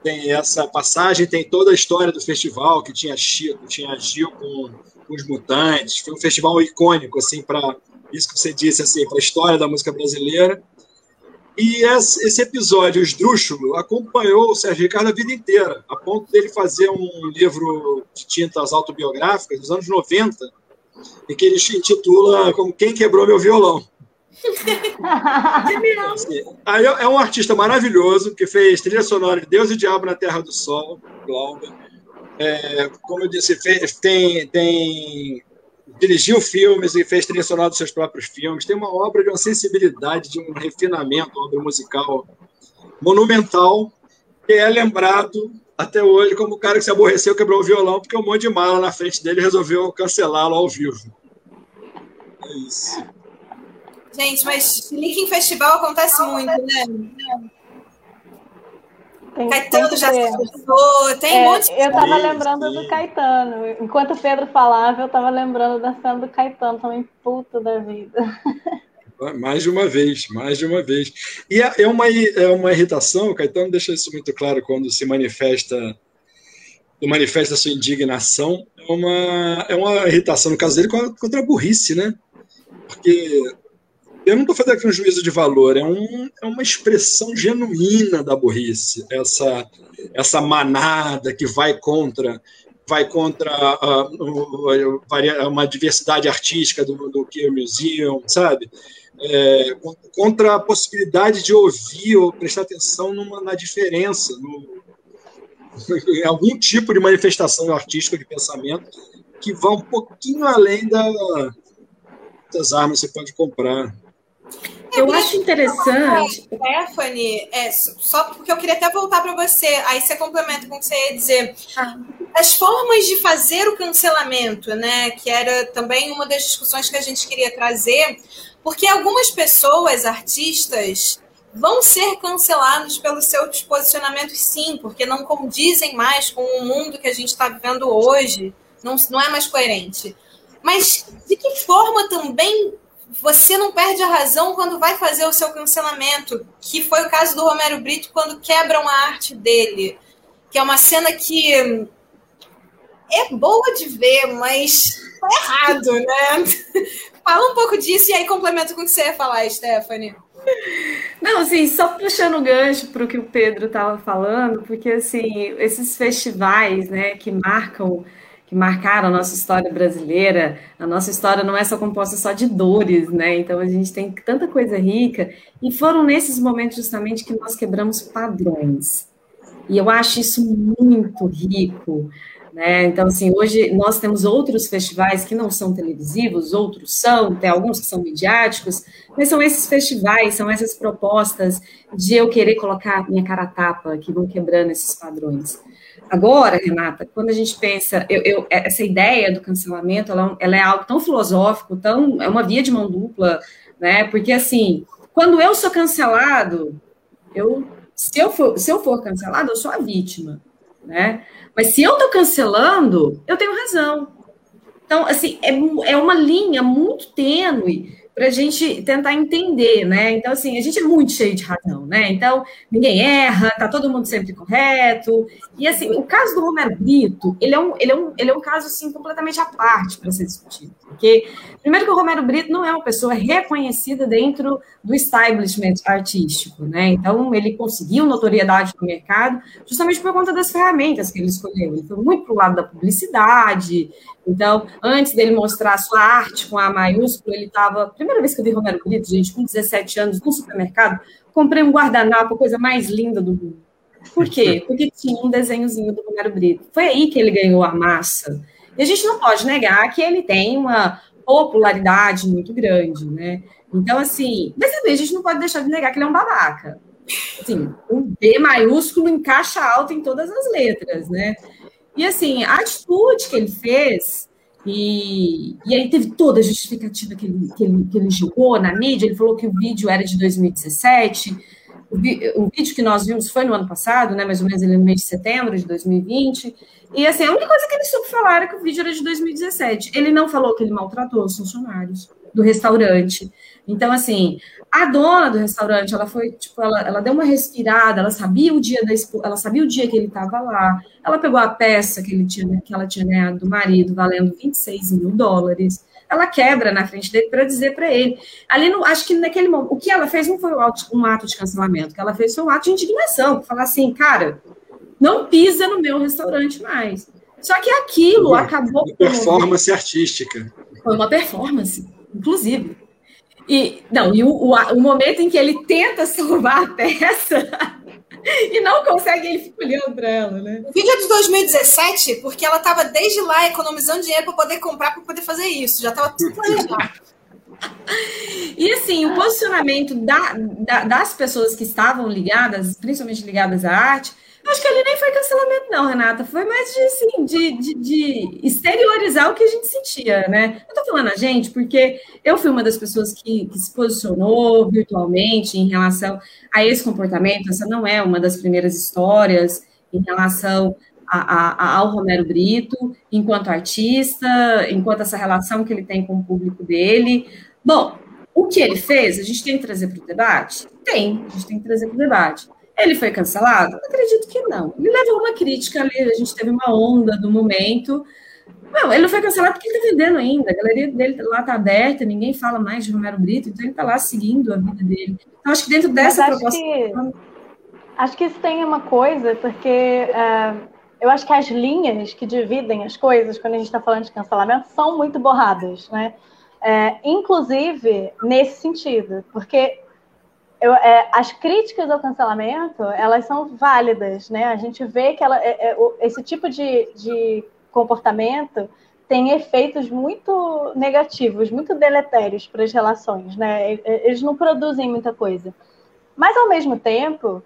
Tem essa passagem, tem toda a história do festival, que tinha Chico, tinha Gil com, com os Mutantes. Foi um festival icônico, assim, para isso que você disse, assim, para a história da música brasileira. E esse episódio, Esdrúxulo, acompanhou o Sérgio Ricardo a vida inteira, a ponto dele fazer um livro de tintas autobiográficas dos anos 90, em que ele intitula como Quem Quebrou Meu Violão. assim, aí é um artista maravilhoso que fez trilha sonora de Deus e Diabo na Terra do Sol, Glauber. É, como eu disse, tem, tem dirigiu filmes e fez trilha sonora dos seus próprios filmes. Tem uma obra de uma sensibilidade, de um refinamento, uma obra musical monumental, que é lembrado até hoje como o cara que se aborreceu, quebrou o violão, porque um monte de mala na frente dele resolveu cancelá-lo ao vivo. É isso. Gente, mas link em festival acontece muito, né? Tem, Caetano já se acertou, tem é, um monte de Eu estava lembrando do Caetano. Enquanto o Pedro falava, eu estava lembrando da cena do Caetano, também puto da vida. Mais de uma vez, mais de uma vez. E é, é uma, é uma irritação, o Caetano deixa isso muito claro quando se manifesta manifesta sua indignação, é uma, é uma irritação, no caso dele, contra a burrice, né? Porque eu não estou fazendo aqui um juízo de valor, é, um, é uma expressão genuína da burrice, essa, essa manada que vai contra vai contra uh, uma diversidade artística do, do Queer Museum, sabe? É, contra a possibilidade de ouvir ou prestar atenção numa, na diferença, no, em algum tipo de manifestação artística de pensamento que vá um pouquinho além da, das armas que você pode comprar. Eu acho interessante. Stephanie, é, só porque eu queria até voltar para você, aí você complementa com o que você ia dizer. Ah. As formas de fazer o cancelamento, né? Que era também uma das discussões que a gente queria trazer, porque algumas pessoas, artistas, vão ser cancelados pelo seu posicionamento, sim, porque não condizem mais com o mundo que a gente está vivendo hoje, não, não é mais coerente. Mas de que forma também você não perde a razão quando vai fazer o seu cancelamento, que foi o caso do Romero Brito quando quebram a arte dele, que é uma cena que é boa de ver, mas tá errado, né? Fala um pouco disso e aí complementa com o que você ia falar, Stephanie. Não, assim, só puxando o gancho para o que o Pedro estava falando, porque assim, esses festivais, né, que marcam que marcaram a nossa história brasileira. A nossa história não é só composta só de dores, né? Então a gente tem tanta coisa rica e foram nesses momentos justamente que nós quebramos padrões. E eu acho isso muito rico, né? Então assim, hoje nós temos outros festivais que não são televisivos, outros são, tem alguns que são midiáticos, mas são esses festivais, são essas propostas de eu querer colocar minha cara a tapa que vão quebrando esses padrões. Agora, Renata, quando a gente pensa, eu, eu, essa ideia do cancelamento, ela, ela, é algo tão filosófico, tão, é uma via de mão dupla, né? Porque assim, quando eu sou cancelado, eu, se eu for, se eu for cancelado, eu sou a vítima, né? Mas se eu estou cancelando, eu tenho razão. Então, assim, é, é uma linha muito tênue para a gente tentar entender, né? Então, assim, a gente é muito cheio de razão, né? Então, ninguém erra, tá todo mundo sempre correto. E, assim, o caso do Romero Brito, ele é um, ele é um, ele é um caso, assim, completamente à parte para ser discutido. Porque, primeiro que o Romero Brito não é uma pessoa reconhecida dentro do establishment artístico, né? Então, ele conseguiu notoriedade no mercado justamente por conta das ferramentas que ele escolheu. Ele foi muito para o lado da publicidade, então, antes dele mostrar a sua arte com A maiúsculo, ele estava. Primeira vez que eu vi Romero Brito, gente, com 17 anos, no supermercado, comprei um guardanapo, coisa mais linda do mundo. Por quê? Porque tinha um desenhozinho do Romero Brito. Foi aí que ele ganhou a massa. E a gente não pode negar que ele tem uma popularidade muito grande, né? Então, assim, mas também a gente não pode deixar de negar que ele é um babaca. Assim, um B maiúsculo em caixa alta em todas as letras, né? E assim, a atitude que ele fez, e, e aí teve toda a justificativa que ele, que, ele, que ele jogou na mídia, ele falou que o vídeo era de 2017, o, o, vídeo que nós vimos foi no ano passado, né, mais ou menos no mês de setembro de 2020, e assim, a única coisa que ele soube falar era que o vídeo era de 2017. Ele não falou que ele maltratou os funcionários do restaurante. Então, assim, a dona do restaurante, ela foi, tipo, ela, ela deu uma respirada, ela sabia o dia da ela sabia o dia que ele estava lá. Ela pegou a peça que ele tinha, que ela tinha ganhado do marido, valendo 26 mil dólares. Ela quebra na frente dele para dizer para ele. Ali, no, acho que naquele momento, o que ela fez não foi um ato de cancelamento, o que ela fez foi um ato de indignação, falar assim, cara, não pisa no meu restaurante mais. Só que aquilo acabou. Uma performance artística. Foi uma performance, inclusive. E, não, e o, o, o momento em que ele tenta salvar a peça e não consegue, ele fica olhando para ela, né? O vídeo é de 2017, porque ela estava desde lá economizando dinheiro para poder comprar, para poder fazer isso. Já estava tudo planejado. E assim, o posicionamento da, da, das pessoas que estavam ligadas, principalmente ligadas à arte, Acho que ali nem foi cancelamento, não, Renata. Foi mais de, assim, de, de, de, exteriorizar o que a gente sentia, né? Eu tô falando a gente porque eu fui uma das pessoas que, que, se posicionou virtualmente em relação a esse comportamento. Essa não é uma das primeiras histórias em relação a, a, ao Romero Brito, enquanto artista, enquanto essa relação que ele tem com o público dele. Bom, o que ele fez, a gente tem que trazer para o debate? Tem, a gente tem que trazer para o debate. Ele foi cancelado? Acredito que não. Ele levou uma crítica ali, a gente teve uma onda do momento. Não, ele não foi cancelado porque ele está vendendo ainda. A galeria dele lá está aberta, ninguém fala mais de Romero Brito, então ele está lá seguindo a vida dele. Então, acho que dentro dessa acho proposta. Que, acho que isso tem uma coisa, porque uh, eu acho que as linhas que dividem as coisas, quando a gente está falando de cancelamento, são muito borradas, né? É, inclusive nesse sentido, porque eu, é, as críticas ao cancelamento elas são válidas, né? A gente vê que ela, é, é, esse tipo de, de comportamento tem efeitos muito negativos, muito deletérios para as relações, né? Eles não produzem muita coisa. Mas ao mesmo tempo,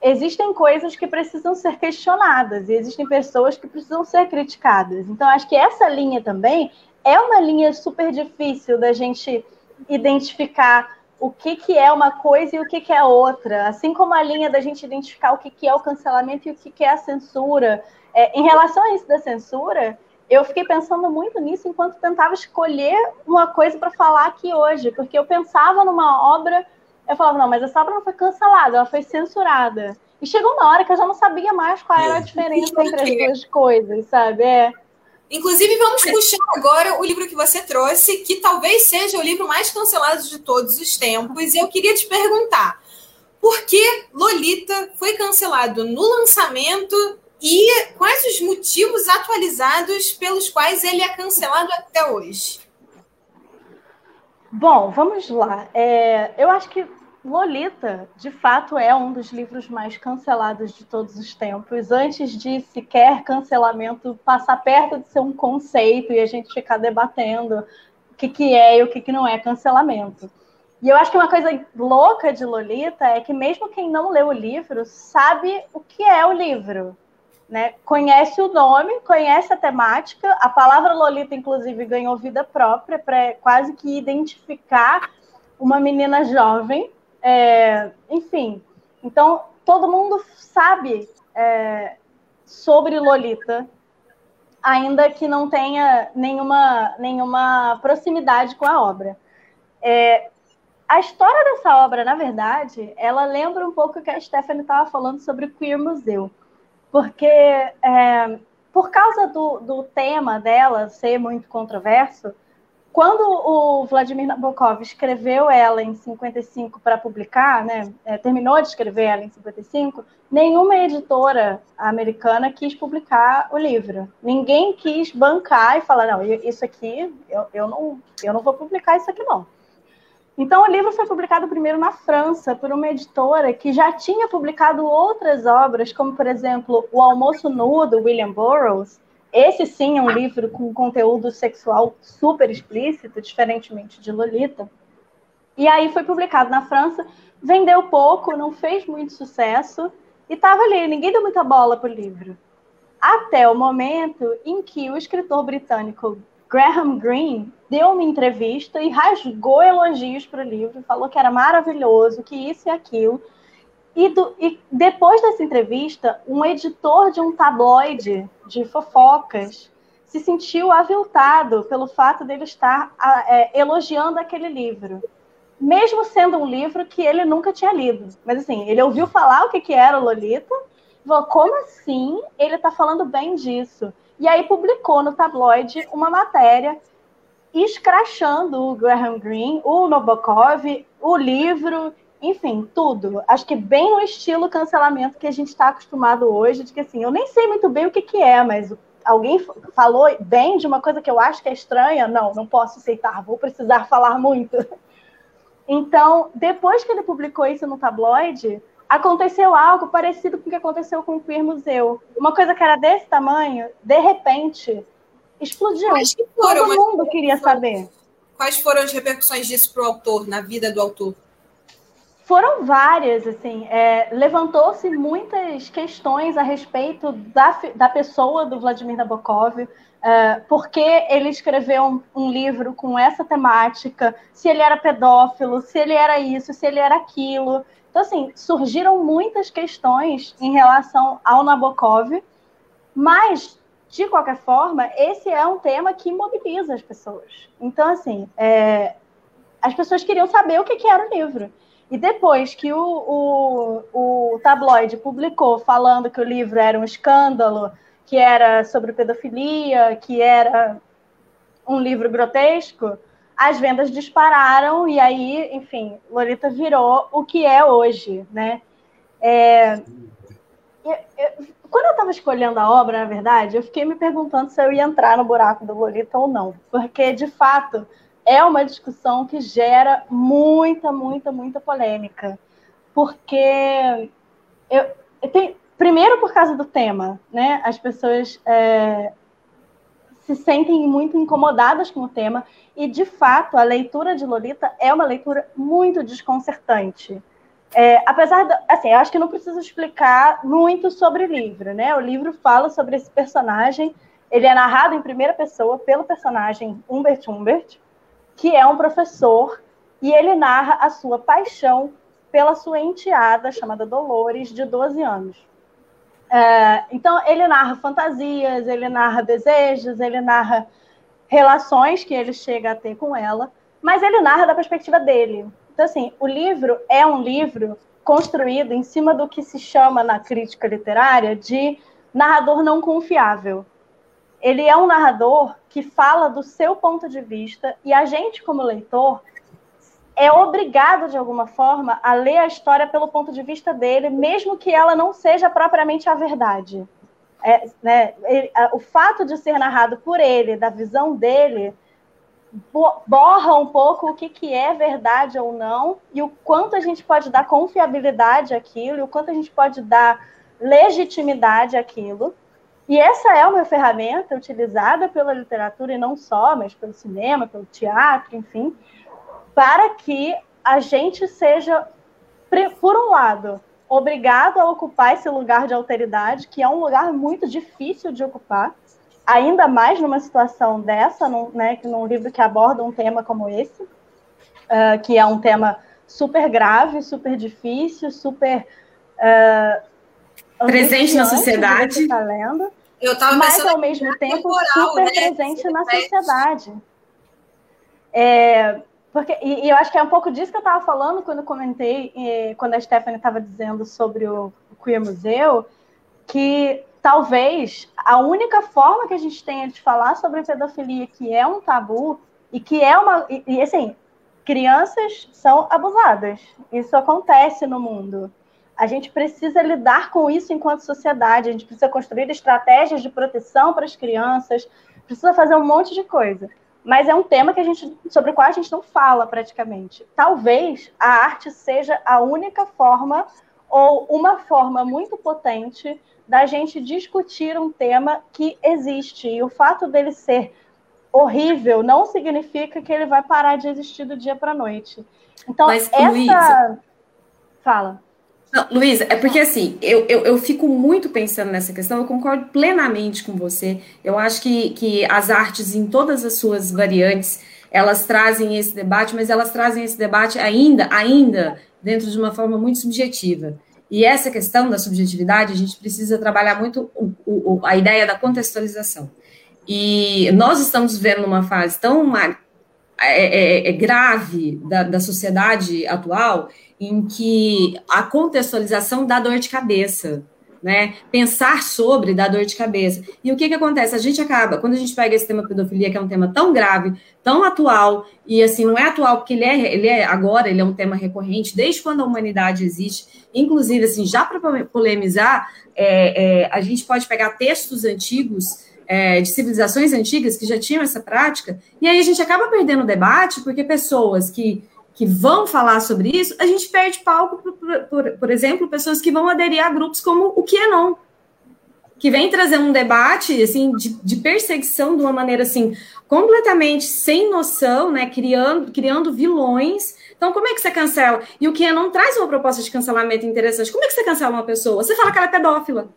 existem coisas que precisam ser questionadas e existem pessoas que precisam ser criticadas. Então acho que essa linha também é uma linha super difícil da gente identificar o que, que é uma coisa e o que, que é outra, assim como a linha da gente identificar o que, que é o cancelamento e o que, que é a censura. É, em relação a isso da censura, eu fiquei pensando muito nisso enquanto tentava escolher uma coisa para falar aqui hoje, porque eu pensava numa obra, eu falava, não, mas essa obra não foi cancelada, ela foi censurada. E chegou uma hora que eu já não sabia mais qual era a é. diferença entre as duas coisas, sabe? É. Inclusive, vamos puxar agora o livro que você trouxe, que talvez seja o livro mais cancelado de todos os tempos. E eu queria te perguntar: por que Lolita foi cancelado no lançamento e quais os motivos atualizados pelos quais ele é cancelado até hoje? Bom, vamos lá. É, eu acho que Lolita, de fato, é um dos livros mais cancelados de todos os tempos. Antes de sequer cancelamento passar perto de ser um conceito e a gente ficar debatendo o que, que é e o que, que não é cancelamento. E eu acho que uma coisa louca de Lolita é que mesmo quem não leu o livro sabe o que é o livro. Né? Conhece o nome, conhece a temática. A palavra Lolita, inclusive, ganhou vida própria para quase que identificar uma menina jovem é, enfim, então todo mundo sabe é, sobre Lolita, ainda que não tenha nenhuma, nenhuma proximidade com a obra. É, a história dessa obra, na verdade, ela lembra um pouco o que a Stephanie estava falando sobre o Queer Museu. Porque, é, por causa do, do tema dela ser muito controverso, quando o Vladimir Nabokov escreveu ela em 55 para publicar, né, é, terminou de escrever ela em 55, nenhuma editora americana quis publicar o livro. Ninguém quis bancar e falar, não, isso aqui, eu, eu, não, eu não vou publicar isso aqui não. Então, o livro foi publicado primeiro na França por uma editora que já tinha publicado outras obras, como, por exemplo, O Almoço Nu, do William Burroughs, esse sim é um livro com conteúdo sexual super explícito, diferentemente de Lolita. E aí foi publicado na França, vendeu pouco, não fez muito sucesso e estava ali, ninguém deu muita bola para o livro. Até o momento em que o escritor britânico Graham Greene deu uma entrevista e rasgou elogios para o livro, falou que era maravilhoso, que isso e aquilo. E, do, e, depois dessa entrevista, um editor de um tabloide de fofocas se sentiu aviltado pelo fato dele estar é, elogiando aquele livro, mesmo sendo um livro que ele nunca tinha lido. Mas assim, ele ouviu falar o que, que era o Lolita, falou, como assim ele está falando bem disso? E aí publicou no tabloide uma matéria escrachando o Graham Greene, o Nabokov, o livro enfim, tudo. Acho que bem no estilo cancelamento que a gente está acostumado hoje, de que assim, eu nem sei muito bem o que, que é, mas alguém falou bem de uma coisa que eu acho que é estranha, não, não posso aceitar, vou precisar falar muito. Então, depois que ele publicou isso no tabloide, aconteceu algo parecido com o que aconteceu com o Queer Museu. Uma coisa que era desse tamanho, de repente, explodiu. Todo mundo queria saber. Quais foram as repercussões disso para o autor, na vida do autor? Foram várias, assim, é, levantou-se muitas questões a respeito da, da pessoa do Vladimir Nabokov, é, porque ele escreveu um, um, livro com essa temática, se ele era pedófilo, se ele era isso, se ele era aquilo. Então, assim, surgiram muitas questões em relação ao Nabokov, mas, de qualquer forma, esse é um tema que mobiliza as pessoas. Então, assim, é, as pessoas queriam saber o que, que era o livro. E depois que o, o, o tabloide publicou falando que o livro era um escândalo, que era sobre pedofilia, que era um livro grotesco, as vendas dispararam e aí, enfim, Lolita virou o que é hoje, né? É, eu, eu, quando eu estava escolhendo a obra, na verdade, eu fiquei me perguntando se eu ia entrar no buraco do Lolita ou não, porque de fato é uma discussão que gera muita, muita, muita polêmica. Porque eu, eu tenho, primeiro por causa do tema, né? As pessoas é, se sentem muito incomodadas com o tema e, de fato, a leitura de Lolita é uma leitura muito desconcertante. É, apesar, de, assim, eu acho que não preciso explicar muito sobre o livro, né? O livro fala sobre esse personagem, ele é narrado em primeira pessoa pelo personagem Humbert Humbert, que é um professor, e ele narra a sua paixão pela sua enteada, chamada Dolores, de 12 anos. É, então, ele narra fantasias, ele narra desejos, ele narra relações que ele chega a ter com ela, mas ele narra da perspectiva dele. Então, assim, o livro é um livro construído em cima do que se chama na crítica literária de narrador não confiável ele é um narrador que fala do seu ponto de vista e a gente, como leitor, é obrigado, de alguma forma, a ler a história pelo ponto de vista dele, mesmo que ela não seja propriamente a verdade. É, né, ele, o fato de ser narrado por ele, da visão dele, borra um pouco o que, que é verdade ou não, e o quanto a gente pode dar confiabilidade àquilo, e o quanto a gente pode dar legitimidade àquilo. E essa é uma ferramenta utilizada pela literatura, e não só, mas pelo cinema, pelo teatro, enfim, para que a gente seja, por um lado, obrigado a ocupar esse lugar de alteridade, que é um lugar muito difícil de ocupar, ainda mais numa situação dessa, num, né, num livro que aborda um tema como esse, uh, que é um tema super grave, super difícil, super uh, presente na sociedade. Tá lendo, Eu mas ao mesmo tempo temporal, super né? presente na sociedade. É, Porque, e, e, eu acho que é um pouco disso que eu estava falando quando comentei, eh, quando a Stephanie estava dizendo sobre o, o Queer Museu, que talvez a única forma que a gente tenha de falar sobre pedofilia, que é um tabu, e que é uma. E, e assim, crianças são abusadas. Isso acontece no mundo. A gente precisa lidar com isso enquanto sociedade, a gente precisa construir estratégias de proteção para as crianças, precisa fazer um monte de coisa. Mas é um tema que a gente, sobre o qual a gente não fala praticamente. Talvez a arte seja a única forma ou uma forma muito potente da gente discutir um tema que existe. E o fato dele ser horrível não significa que ele vai parar de existir do dia para a noite. Então, Mas, essa. Luísa... Fala. Não, Luísa, é porque assim, eu, eu, eu, fico muito pensando nessa questão, eu concordo plenamente com você. Eu acho que, que as artes, em todas as suas variantes, elas trazem esse debate, mas elas trazem esse debate ainda, ainda dentro de uma forma muito subjetiva. E essa questão da subjetividade, a gente precisa trabalhar muito o, o, a ideia da contextualização. E nós estamos vivendo uma fase tão é, é, é grave da, da sociedade atual em que a contextualização dá dor de cabeça, né? Pensar sobre dá dor de cabeça. E o que, que acontece? A gente acaba, quando a gente pega esse tema pedofilia, que é um tema tão grave, tão atual, e assim, não é atual porque ele é, ele é agora, ele é um tema recorrente, desde quando a humanidade existe. Inclusive, assim, já para polemizar, é, é, a gente pode pegar textos antigos é, de civilizações antigas que já tinham essa prática, e aí a gente acaba perdendo o debate, porque pessoas que, que vão falar sobre isso, a gente perde palco, por, por, por exemplo, pessoas que vão aderir a grupos como o que é não, que vem trazer um debate assim de, de, perseguição de uma maneira assim completamente sem noção, né, criando, criando vilões. Então, como é que você cancela? E o que é não traz uma proposta de cancelamento interessante. Como é que você cancela uma pessoa? Você fala que ela é pedófila.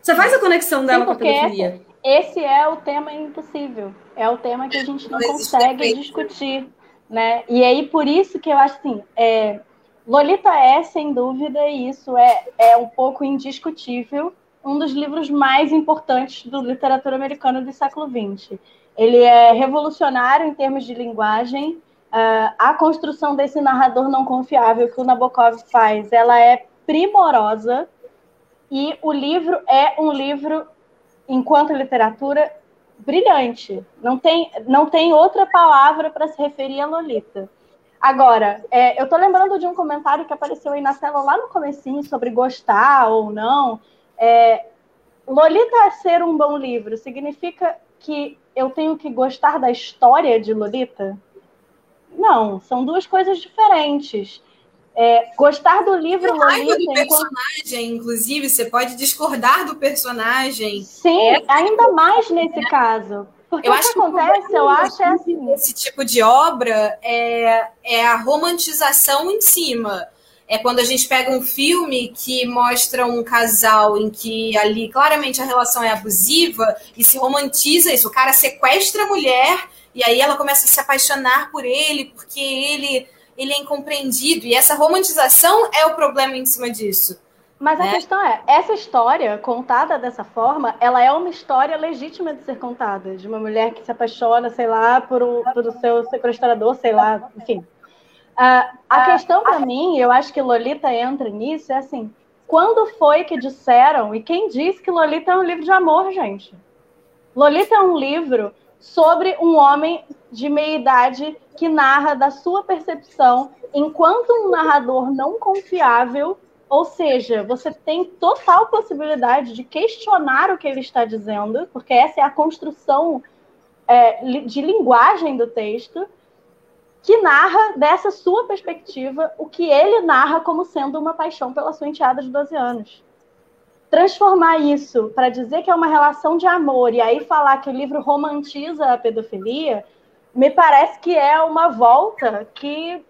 Você faz a conexão dela Sim, com a pedofilia. Esse é o tema impossível. É o tema que a gente não, não consegue discutir. Né? E aí, por isso que eu acho assim, é, Lolita é, sem dúvida, e isso é, é um pouco indiscutível, um dos livros mais importantes do literatura americana do século XX. Ele é revolucionário em termos de linguagem. Uh, a construção desse narrador não confiável que o Nabokov faz, ela é primorosa. E o livro é um livro, enquanto literatura, brilhante. Não tem, não tem outra palavra para se referir a Lolita. Agora, é, eu estou lembrando de um comentário que apareceu aí na tela lá no comecinho sobre gostar ou não. É, Lolita ser um bom livro significa que eu tenho que gostar da história de Lolita? Não, são duas coisas diferentes. É, gostar do livro Lolita. do personagem, enquanto... inclusive, você pode discordar do personagem. Sim, é, ainda mais nesse caso. Porque eu o que acho acontece, que eu acho, é assim. Esse tipo de obra é, é a romantização em cima. É quando a gente pega um filme que mostra um casal em que ali claramente a relação é abusiva e se romantiza isso. O cara sequestra a mulher e aí ela começa a se apaixonar por ele porque ele ele é incompreendido. E essa romantização é o problema em cima disso. Mas né? a questão é, essa história contada dessa forma, ela é uma história legítima de ser contada, de uma mulher que se apaixona, sei lá, por o, por o seu sequestrador, sei lá, enfim. Uh, a questão para mim, eu acho que Lolita entra nisso, é assim, quando foi que disseram, e quem disse que Lolita é um livro de amor, gente? Lolita é um livro sobre um homem de meia idade que narra da sua percepção enquanto um narrador não confiável, ou seja, você tem total possibilidade de questionar o que ele está dizendo, porque essa é a construção é, de linguagem do texto, que narra dessa sua perspectiva o que ele narra como sendo uma paixão pela sua enteada de 12 anos. Transformar isso para dizer que é uma relação de amor e aí falar que o livro romantiza a pedofilia, me parece que é uma volta que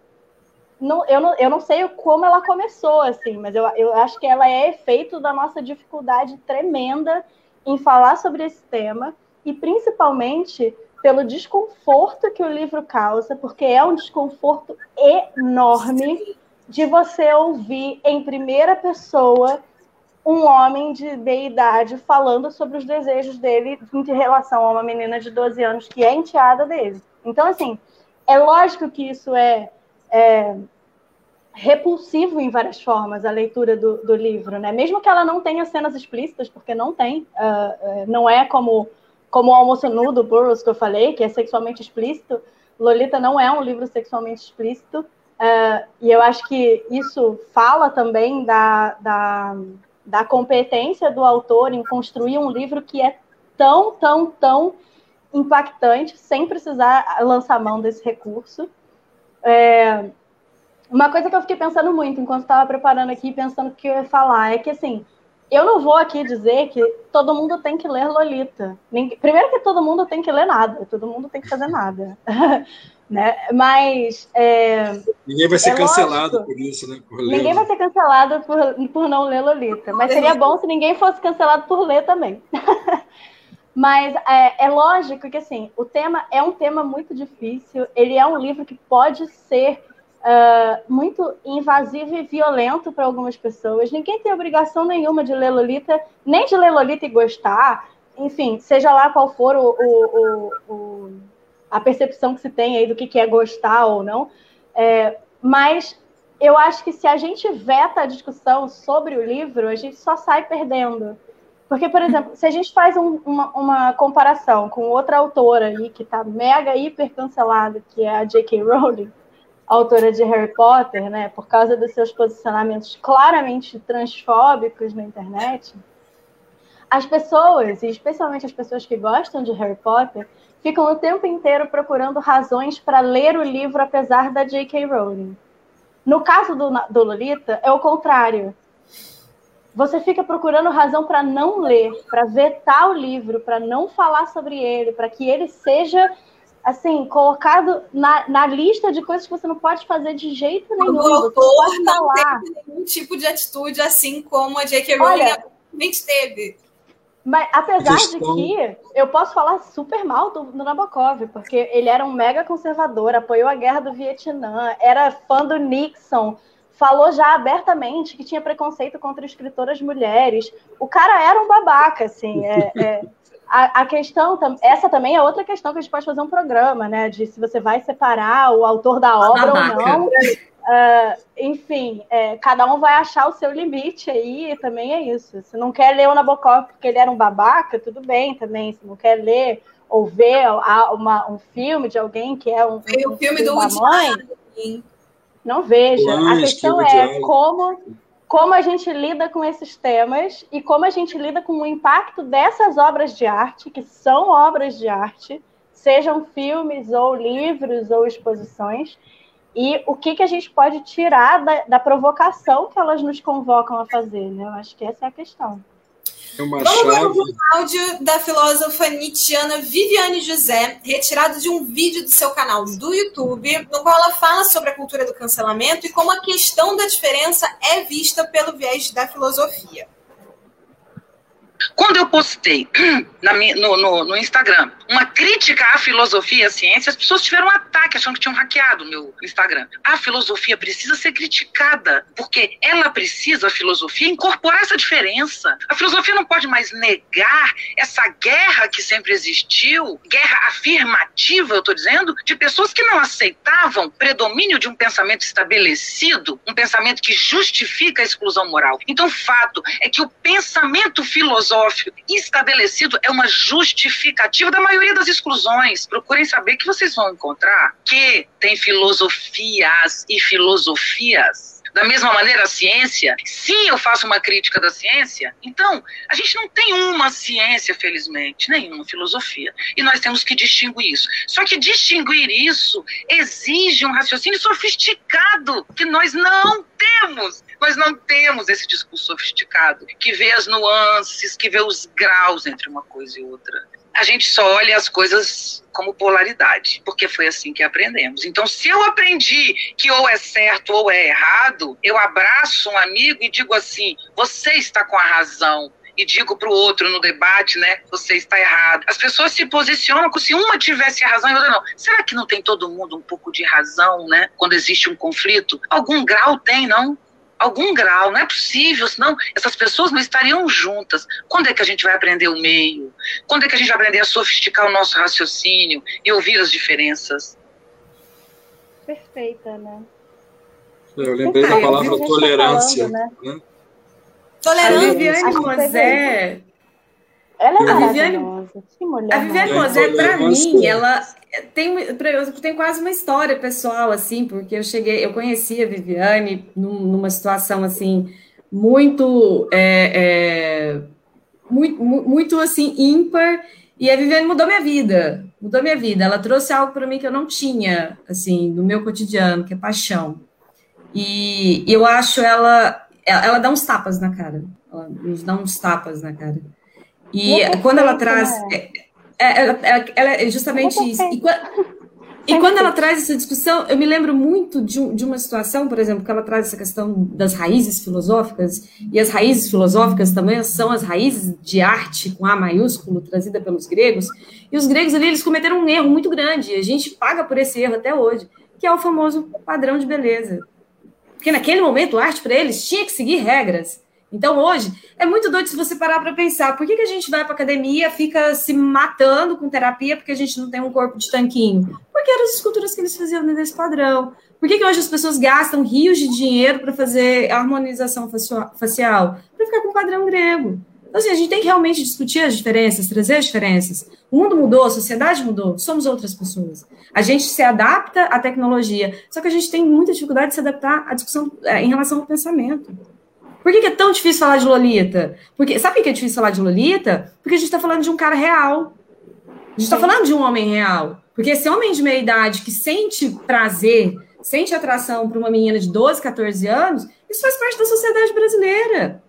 não, eu, não, eu não sei como ela começou, assim, mas eu, eu acho que ela é efeito da nossa dificuldade tremenda em falar sobre esse tema e principalmente pelo desconforto que o livro causa, porque é um desconforto enorme de você ouvir em primeira pessoa um homem de meia idade falando sobre os desejos dele em relação a uma menina de 12 anos que é enteada dele. Então, assim, é lógico que isso é, é repulsivo em várias formas a leitura do, do, livro, né? Mesmo que ela não tenha cenas explícitas, porque não tem, uh, uh, não é como como o Almoço Nu do Burroughs que eu falei, que é sexualmente explícito. Lolita não é um livro sexualmente explícito, uh, e eu acho que isso fala também da, da, da competência do autor em construir um livro que é tão, tão, tão impactante, sem precisar lançar mão desse recurso. É, uma coisa que eu fiquei pensando muito enquanto estava preparando aqui, pensando o que eu ia falar, é que assim, eu não vou aqui dizer que todo mundo tem que ler Lolita. Primeiro que todo mundo tem que ler nada, todo mundo tem que fazer nada. né? Mas. É, ninguém vai ser é cancelado lógico, por isso, né? Por ninguém vai ser cancelado por, por não ler Lolita. Mas seria bom se ninguém fosse cancelado por ler também. Mas é, é, lógico que assim, o tema é um tema muito difícil. Ele é um livro que pode ser uh, muito invasivo e violento para algumas pessoas. Ninguém tem obrigação nenhuma de ler Lolita, nem de ler Lolita e gostar. Enfim, seja lá qual for o, o, o, a percepção que se tem aí do que, é gostar ou não. É, mas eu acho que se a gente veta a discussão sobre o livro, a gente só sai perdendo. Porque, por exemplo, se a gente faz um, uma, uma, comparação com outra autora aí que está mega hiper cancelada, que é a J.K. Rowling, autora de Harry Potter, né, por causa dos seus posicionamentos claramente transfóbicos na internet, as pessoas, e especialmente as pessoas que gostam de Harry Potter, ficam o tempo inteiro procurando razões para ler o livro apesar da J.K. Rowling. No caso do, do Lolita, é o contrário. Você fica procurando razão para não ler, para vetar o livro, para não falar sobre ele, para que ele seja assim, colocado na, na lista de coisas que você não pode fazer de jeito nenhum. O autor não falar. teve nenhum tipo de atitude assim como a J.K. Rowling realmente teve. Mas apesar de que eu posso falar super mal do, do, Nabokov, porque ele era um mega conservador, apoiou a guerra do Vietnã, era fã do Nixon, falou já abertamente que tinha preconceito contra escritoras mulheres. O cara era um babaca, assim. É, é, a, a, questão, essa também é outra questão que a gente pode fazer um programa, né? De se você vai separar o autor da obra ou não. Uh, enfim, é, cada um vai achar o seu limite aí, também é isso. Se não quer ler o Nabokov porque ele era um babaca, tudo bem também. Se não quer ler ou ver uma, um filme de alguém que é um, um filme do mãe, não veja. a questão é como como a gente lida com esses temas e como a gente lida com o impacto dessas obras de arte, que são obras de arte, sejam filmes ou livros ou exposições, e o que, que a gente pode tirar da, da provocação que elas nos convocam a fazer. Né? Eu acho que essa é a questão. Vamos chave. para um áudio da filósofa nietzschiana Viviane José, retirado de um vídeo do seu canal do YouTube, no qual ela fala sobre a cultura do cancelamento e como a questão da diferença é vista pelo viés da filosofia. Quando eu postei na, no, no, no, Instagram uma crítica à filosofia e à ciência, as pessoas tiveram um ataque, achando que tinham hackeado o meu Instagram. A filosofia precisa ser criticada, porque ela precisa, a filosofia, incorporar essa diferença. A filosofia não pode mais negar essa guerra que sempre existiu, guerra afirmativa, eu estou dizendo, de pessoas que não aceitavam o predomínio de um pensamento estabelecido, um pensamento que justifica a exclusão moral. Então, o fato é que o pensamento filosófico estabelecido é uma justificativa da maioria das exclusões. Procurem saber que vocês vão encontrar que tem filosofias e filosofias. Da mesma maneira, a ciência, sim, eu faço uma crítica da ciência. Então, a gente não tem uma ciência, felizmente, nenhuma filosofia. E nós temos que distinguir isso. Só que distinguir isso exige um raciocínio sofisticado que nós não temos. Nós não temos esse discurso sofisticado que vê as nuances, que vê os graus entre uma coisa e outra. A gente só olha as coisas como polaridade, porque foi assim que aprendemos. Então, se eu aprendi que ou é certo ou é errado, eu abraço um amigo e digo assim: você está com a razão, e digo para o outro no debate, né, você está errado. As pessoas se posicionam como se uma tivesse razão e outra não. Será que não tem todo mundo um pouco de razão, né, quando existe um conflito? Algum grau tem, não? Algum grau, não é possível, senão essas pessoas não estariam juntas. Quando é que a gente vai aprender o meio? Quando é que a gente vai aprender a sofisticar o nosso raciocínio e ouvir as diferenças? perfeita, né? Eu lembrei da palavra tolerância. Tá falando, né? Né? Tolerância. A Viviane Mosé. Ela é a Viviane, que mulher. A Viviane Mosé, para mim, ela tem, tem quase uma história pessoal, assim, porque eu cheguei, eu conheci a Viviane numa situação assim muito, é, é, muito, muito assim ímpar. E a Viviane mudou minha vida, mudou minha vida. Ela trouxe algo para mim que eu não tinha, assim, no meu cotidiano, que é paixão. E eu acho ela, ela dá uns tapas na cara, ela nos dá uns tapas na cara. E quando ela traz, né? é, ela, ela, é justamente isso. E, e quando ela traz essa discussão, eu me lembro muito de, de, uma situação, por exemplo, que ela traz essa questão das raízes filosóficas, e as raízes filosóficas também são as raízes de arte, com A maiúsculo, trazida pelos gregos, e os gregos ali, eles cometeram um erro muito grande, e a gente paga por esse erro até hoje, que é o famoso padrão de beleza. Porque naquele momento, a arte para eles tinha que seguir regras. Então, hoje, é muito doido se você parar para pensar. Por que, que a gente vai para academia, fica se matando com terapia porque a gente não tem um corpo de tanquinho? Porque eram as esculturas que eles faziam nesse padrão. Por que, que hoje as pessoas gastam rios de dinheiro para fazer harmonização facial? Para ficar com o padrão grego. Então, assim, a gente tem que realmente discutir as diferenças, trazer as diferenças. O mundo mudou, a sociedade mudou, somos outras pessoas. A gente se adapta à tecnologia, só que a gente tem muita dificuldade de se adaptar à discussão é, em relação ao pensamento. Por que, que, é tão difícil falar de Lolita? Porque, sabe por que é difícil falar de Lolita? Porque a gente está falando de um cara real. A gente está falando de um homem real. Porque esse homem de meia idade que sente prazer, sente atração para uma menina de 12, 14 anos, isso faz parte da sociedade brasileira.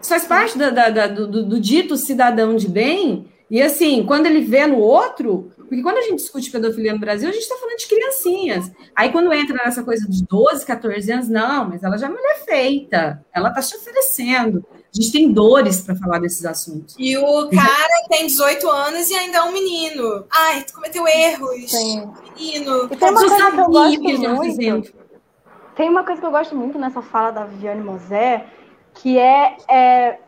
Isso faz parte da, da, da, do, do dito cidadão de bem. E assim, quando ele vê no outro, porque quando a gente discute pedofilia no Brasil, a gente está falando de criancinhas. Aí quando entra nessa coisa de 12, 14 anos, não, mas ela já é mulher feita, ela está se oferecendo. A gente tem dores para falar desses assuntos. E o cara tem 18 anos e ainda é um menino. Ai, tu cometeu erros. Sim. Menino. E tem uma coisa que eu gosto muito. Tem uma coisa que eu gosto muito nessa fala da Viviane Mosé, que é, é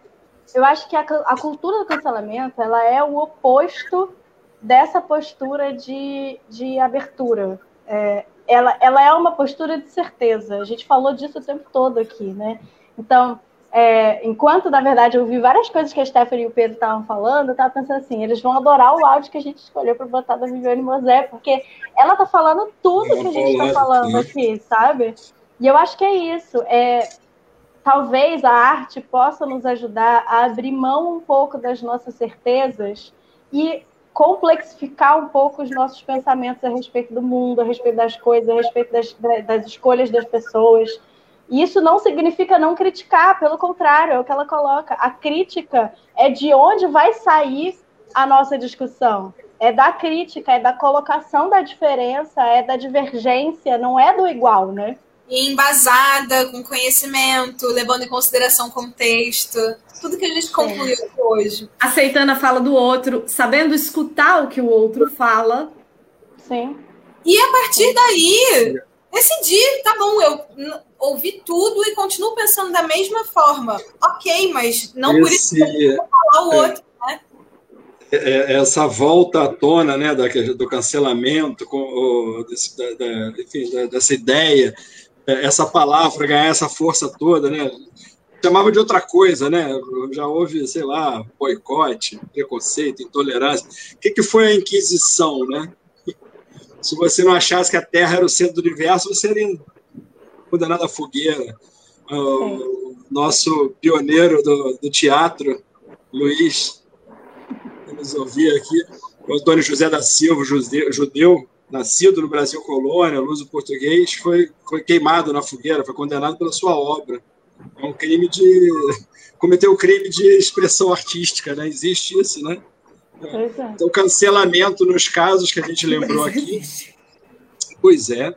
eu acho que a, a cultura do cancelamento ela é o oposto dessa postura de, de abertura. É, ela, ela é uma postura de certeza. A gente falou disso o tempo todo aqui, né? Então, é, enquanto, na verdade, eu vi várias coisas que a Stephanie e o Pedro estavam falando, eu estava pensando assim, eles vão adorar o áudio que a gente escolheu para botar da Viviane Mosé, porque ela está falando tudo que a gente está falando aqui, sabe? E eu acho que é isso. É, talvez a arte possa nos ajudar a abrir mão um pouco das nossas certezas e complexificar um pouco os nossos pensamentos a respeito do mundo, a respeito das coisas, a respeito das, das escolhas das pessoas. E isso não significa não criticar, pelo contrário, é o que ela coloca. A crítica é de onde vai sair a nossa discussão. É da crítica, é da colocação da diferença, é da divergência, não é do igual, né? Embasada, com conhecimento, levando em consideração o contexto tudo que a gente concluiu é. hoje. Aceitando a fala do outro, sabendo escutar o que o outro fala. Sim. E a partir daí, decidir, tá bom, eu ouvi tudo e continuo pensando da mesma forma. Ok, mas não Esse, por isso que eu vou falar o é, outro, né? É, é, essa volta à tona né, do cancelamento, com, desse, da, da, enfim, dessa ideia, essa palavra ganhar essa força toda, né? chamava de outra coisa, né? Já houve, sei lá, boicote, preconceito, intolerância. O que, que foi a Inquisição, né? Se você não achasse que a Terra era o centro do universo, você seria condenado à fogueira. O nosso pioneiro do, do teatro, Luiz, que nos ouvia aqui, o Antônio José da Silva, judeu, judeu nascido no Brasil colônia, luso português, foi, foi queimado na fogueira, foi condenado pela sua obra. É um crime de. cometeu o crime de expressão artística, né? Existe isso, né? É. Então, cancelamento nos casos que a gente lembrou aqui. Pois é.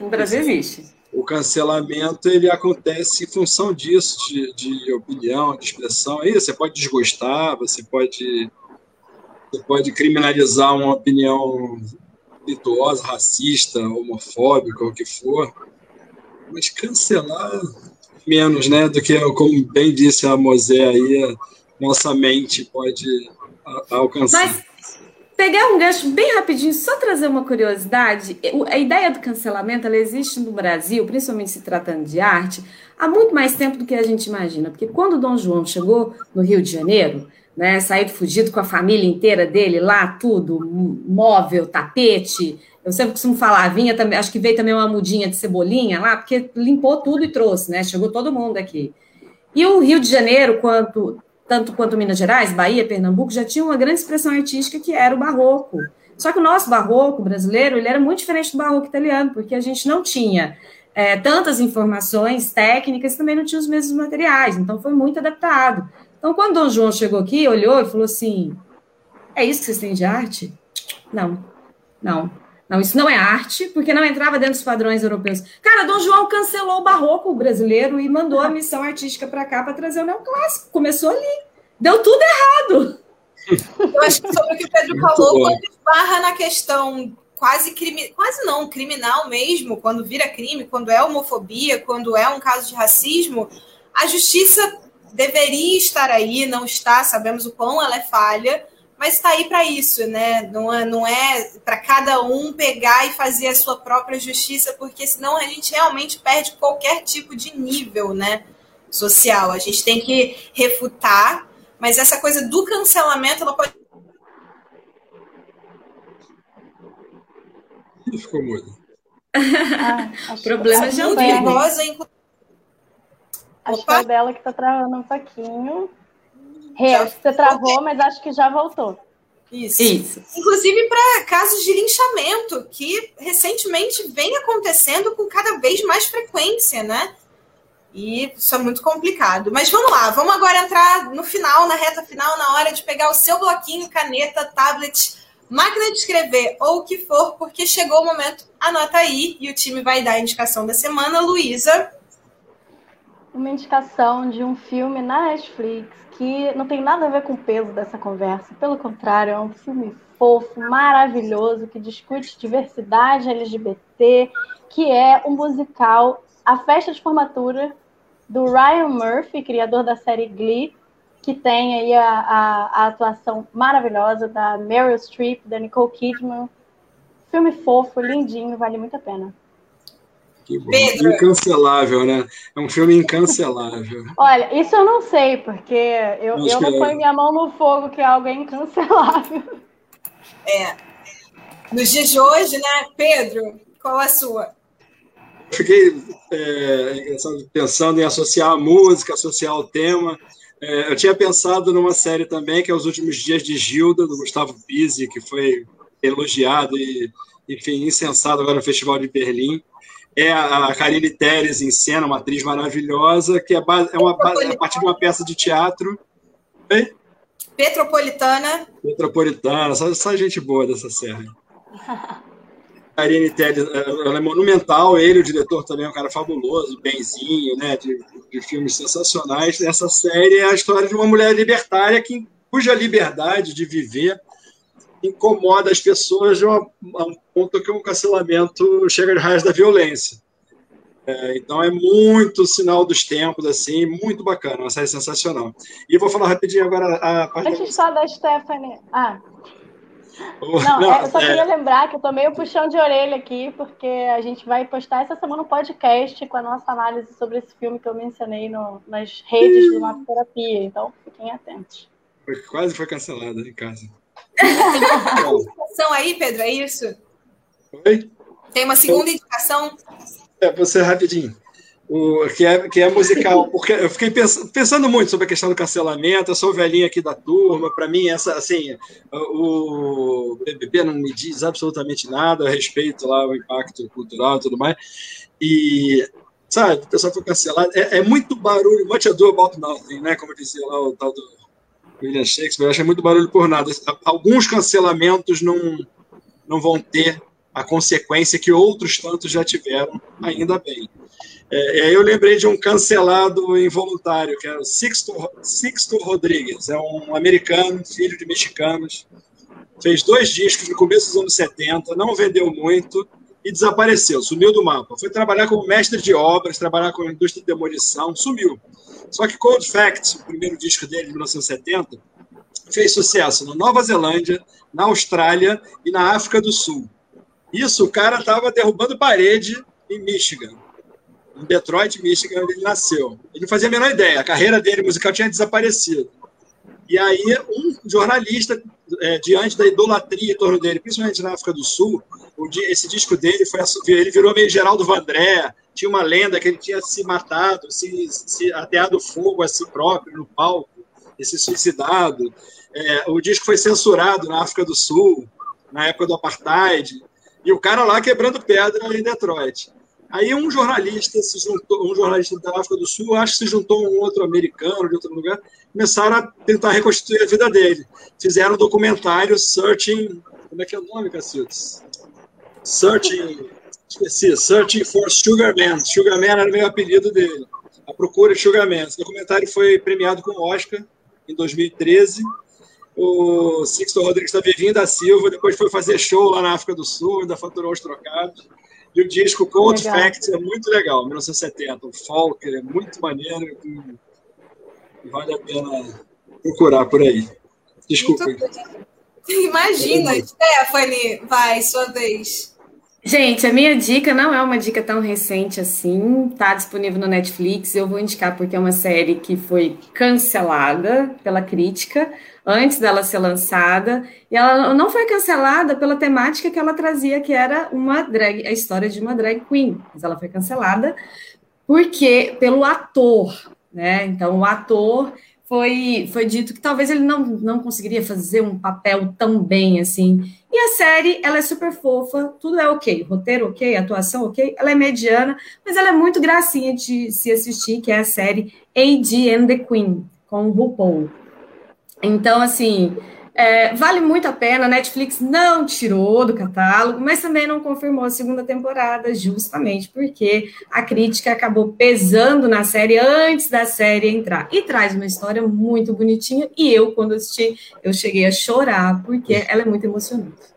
No Brasil existe. O cancelamento ele acontece em função disso, de, de opinião, de expressão. Aí você pode desgostar, você pode, você pode criminalizar uma opinião virtuosa, racista, homofóbica, o que for. Mas cancelar menos, né, do que, como bem disse a Mosé aí, nossa mente pode alcançar. Mas pegar um gancho bem rapidinho, só trazer uma curiosidade. A ideia do cancelamento ela existe no Brasil, principalmente se tratando de arte, há muito mais tempo do que a gente imagina. Porque quando Dom João chegou no Rio de Janeiro, né, saído fugido com a família inteira dele lá, tudo, móvel, tapete. Eu sempre costumo falar, vinha também, acho que veio também uma mudinha de cebolinha lá, porque limpou tudo e trouxe, né? Chegou todo mundo aqui. E o Rio de Janeiro, quanto tanto quanto Minas Gerais, Bahia, Pernambuco, já tinha uma grande expressão artística que era o barroco. Só que o nosso barroco brasileiro, ele era muito diferente do barroco italiano, porque a gente não tinha é, tantas informações técnicas, também não tinha os mesmos materiais, então foi muito adaptado. Então, quando Dom João chegou aqui, olhou e falou assim: é isso que vocês têm de arte? Não, não. Não, isso não é arte, porque não entrava dentro dos padrões europeus. Cara, Dom João cancelou o barroco brasileiro e mandou a missão artística para cá para trazer o neoclássico. Começou ali. Deu tudo errado. Eu acho que sobre o que o Pedro falou, quando esbarra na questão quase crime, quase não, criminal mesmo, quando vira crime, quando é homofobia, quando é um caso de racismo, a justiça deveria estar aí, não está, sabemos o quão ela é falha, mas está aí para isso, né? Não é, não é para cada um pegar e fazer a sua própria justiça, porque senão a gente realmente perde qualquer tipo de nível, né? Social. A gente tem que refutar, mas essa coisa do cancelamento, ela pode. Ficou mudo. Ah, Problemas de muito perigosa, inclusive Acho Opa. que é o dela que está travando um pouquinho. Real, você travou, mas acho que já voltou. Isso. Isso. Inclusive para casos de linchamento, que recentemente vem acontecendo com cada vez mais frequência, né? E isso é muito complicado. Mas vamos lá, vamos agora entrar no final, na reta final, na hora de pegar o seu bloquinho, caneta, tablet, máquina de escrever ou o que for, porque chegou o momento, anota aí e o time vai dar a indicação da semana. Luísa uma indicação de um filme na Netflix que não tem nada a ver com o peso dessa conversa. Pelo contrário, é um filme fofo, maravilhoso, que discute diversidade LGBT, que é um musical A Festa de Formatura do Ryan Murphy, criador da série Glee, que tem aí a, a, a atuação maravilhosa da Meryl Streep, da Nicole Kidman. Filme fofo, lindinho, vale muito a pena. Pedro. Incancelável, né? É um filme incancelável. Olha, isso eu não sei, porque eu, eu não é. ponho minha mão no fogo que algo é incancelável. É. Nos dias de hoje, né, Pedro? Qual a sua? Fiquei é, pensando em associar a música, associar o tema. É, eu tinha pensado numa série também, que é Os Últimos Dias de Gilda, do Gustavo Pizzi, que foi elogiado e, enfim, incensado agora no Festival de Berlim é a Karine Teres em cena, uma atriz maravilhosa, que é, é, uma, é a partir de uma peça de teatro. Oi? Petropolitana. Petropolitana, só, só gente boa dessa série. Karine Teres, é, ela é monumental, ele, o diretor, também é um cara fabuloso, benzinho, né, de, de filmes sensacionais. Essa série é a história de uma mulher libertária que, cuja liberdade de viver incomoda as pessoas de uma, a um ponto que um cancelamento chega de raios da violência. É, então é muito sinal dos tempos, assim, muito bacana, uma série sensacional. E vou falar rapidinho agora a parte. Antes só da Stephanie. Ah. Não, Não é, eu só é... queria lembrar que eu tomei o um puxão de orelha aqui, porque a gente vai postar essa semana um podcast com a nossa análise sobre esse filme que eu mencionei no, nas redes do Mapa Terapia. Então, fiquem atentos. Foi, quase foi cancelado em casa. Tem uma indicação aí, Pedro, é isso? Oi? Tem uma segunda indicação? É, você rapidinho. O, que, é, que é musical, porque eu fiquei pensando, pensando muito sobre a questão do cancelamento, eu sou velhinho aqui da turma, para mim, essa, assim, o BBB não me diz absolutamente nada a respeito lá o impacto cultural e tudo mais, e, sabe, o pessoal foi cancelado, é, é muito barulho, much ado about nothing, né, como dizia lá o tal do William Shakespeare, acha muito barulho por nada. Alguns cancelamentos não, não vão ter a consequência que outros tantos já tiveram, ainda bem. É, eu lembrei de um cancelado involuntário, que é o Sixto, Sixto Rodrigues, é um americano, filho de mexicanos, fez dois discos no começo dos anos 70, não vendeu muito e desapareceu, sumiu do mapa. Foi trabalhar como mestre de obras, trabalhar com a indústria de demolição, sumiu. Só que Cold Fact, o primeiro disco dele, de 1970, fez sucesso na Nova Zelândia, na Austrália e na África do Sul. Isso, o cara estava derrubando parede em Michigan, em Detroit, Michigan, onde ele nasceu. Ele não fazia a menor ideia, a carreira dele musical tinha desaparecido. E aí, um jornalista, é, diante da idolatria em torno dele, principalmente na África do Sul, esse disco dele foi ele virou meio Geraldo Vandré, tinha uma lenda que ele tinha se matado, se, se ateado fogo a si próprio no palco, e se suicidado. É, o disco foi censurado na África do Sul, na época do Apartheid, e o cara lá quebrando pedra em Detroit. Aí um jornalista se juntou, um jornalista da África do Sul, acho que se juntou a um outro americano de outro lugar, começaram a tentar reconstruir a vida dele. Fizeram um documentário Searching, como é que é o nome, Cacildes? Searching, esqueci, Searching for Sugar Man. Sugar Man era o meu apelido dele. A procura de Sugar Man. Esse documentário foi premiado com o Oscar em 2013 o Sixto Rodrigues da Vivinho da Silva, depois foi fazer show lá na África do Sul, ainda faturou os trocados. E o disco Cold legal. Facts é muito legal, 1970. O folk é muito maneiro e vale a pena procurar por aí. Desculpa. Imagina, Stephanie, vai, sua vez. Gente, a minha dica não é uma dica tão recente assim, tá disponível no Netflix. Eu vou indicar porque é uma série que foi cancelada pela crítica antes dela ser lançada, e ela não foi cancelada pela temática que ela trazia, que era uma drag, a história de uma drag queen, mas ela foi cancelada porque pelo ator, né? Então o ator foi, foi dito que talvez ele não, não conseguiria fazer um papel tão bem assim. E a série, ela é super fofa, tudo é ok, roteiro ok, atuação ok, ela é mediana, mas ela é muito gracinha de se assistir, que é a série A.D. and the Queen, com o RuPaul. Então, assim, é, vale muito a pena. A Netflix não tirou do catálogo, mas também não confirmou a segunda temporada, justamente porque a crítica acabou pesando na série antes da série entrar. E traz uma história muito bonitinha. E eu, quando assisti, eu cheguei a chorar, porque ela é muito emocionante.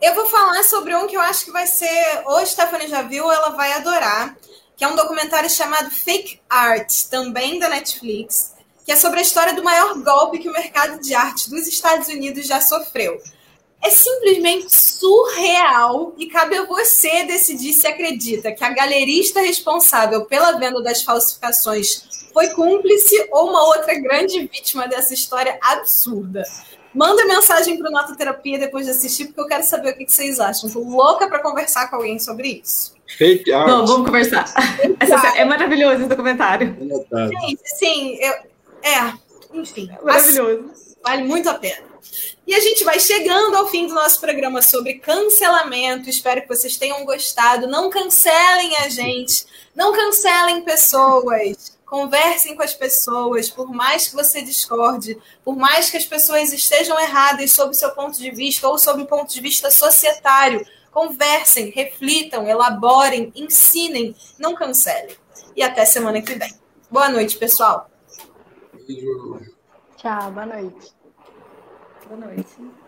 Eu vou falar sobre um que eu acho que vai ser. Ou a Stephanie já viu, ela vai adorar. Que é um documentário chamado Fake Art, também da Netflix que é sobre a história do maior golpe que o mercado de arte dos Estados Unidos já sofreu. É simplesmente surreal e cabe a você decidir se acredita que a galerista responsável pela venda das falsificações foi cúmplice ou uma outra grande vítima dessa história absurda. Manda mensagem para o Nota Terapia depois de assistir, porque eu quero saber o que vocês acham. Estou louca para conversar com alguém sobre isso. Fake art. Não, vamos conversar. Essa, é maravilhoso esse documentário. Gente, sim, eu, é, enfim. É maravilhoso. Assim, vale muito a pena. E a gente vai chegando ao fim do nosso programa sobre cancelamento. Espero que vocês tenham gostado. Não cancelem a gente. Não cancelem pessoas. Conversem com as pessoas, por mais que você discorde, por mais que as pessoas estejam erradas sob o seu ponto de vista ou sob o ponto de vista societário. Conversem, reflitam, elaborem, ensinem, não cancelem. E até semana que vem. Boa noite, pessoal. Tchau, boa noite. Boa noite.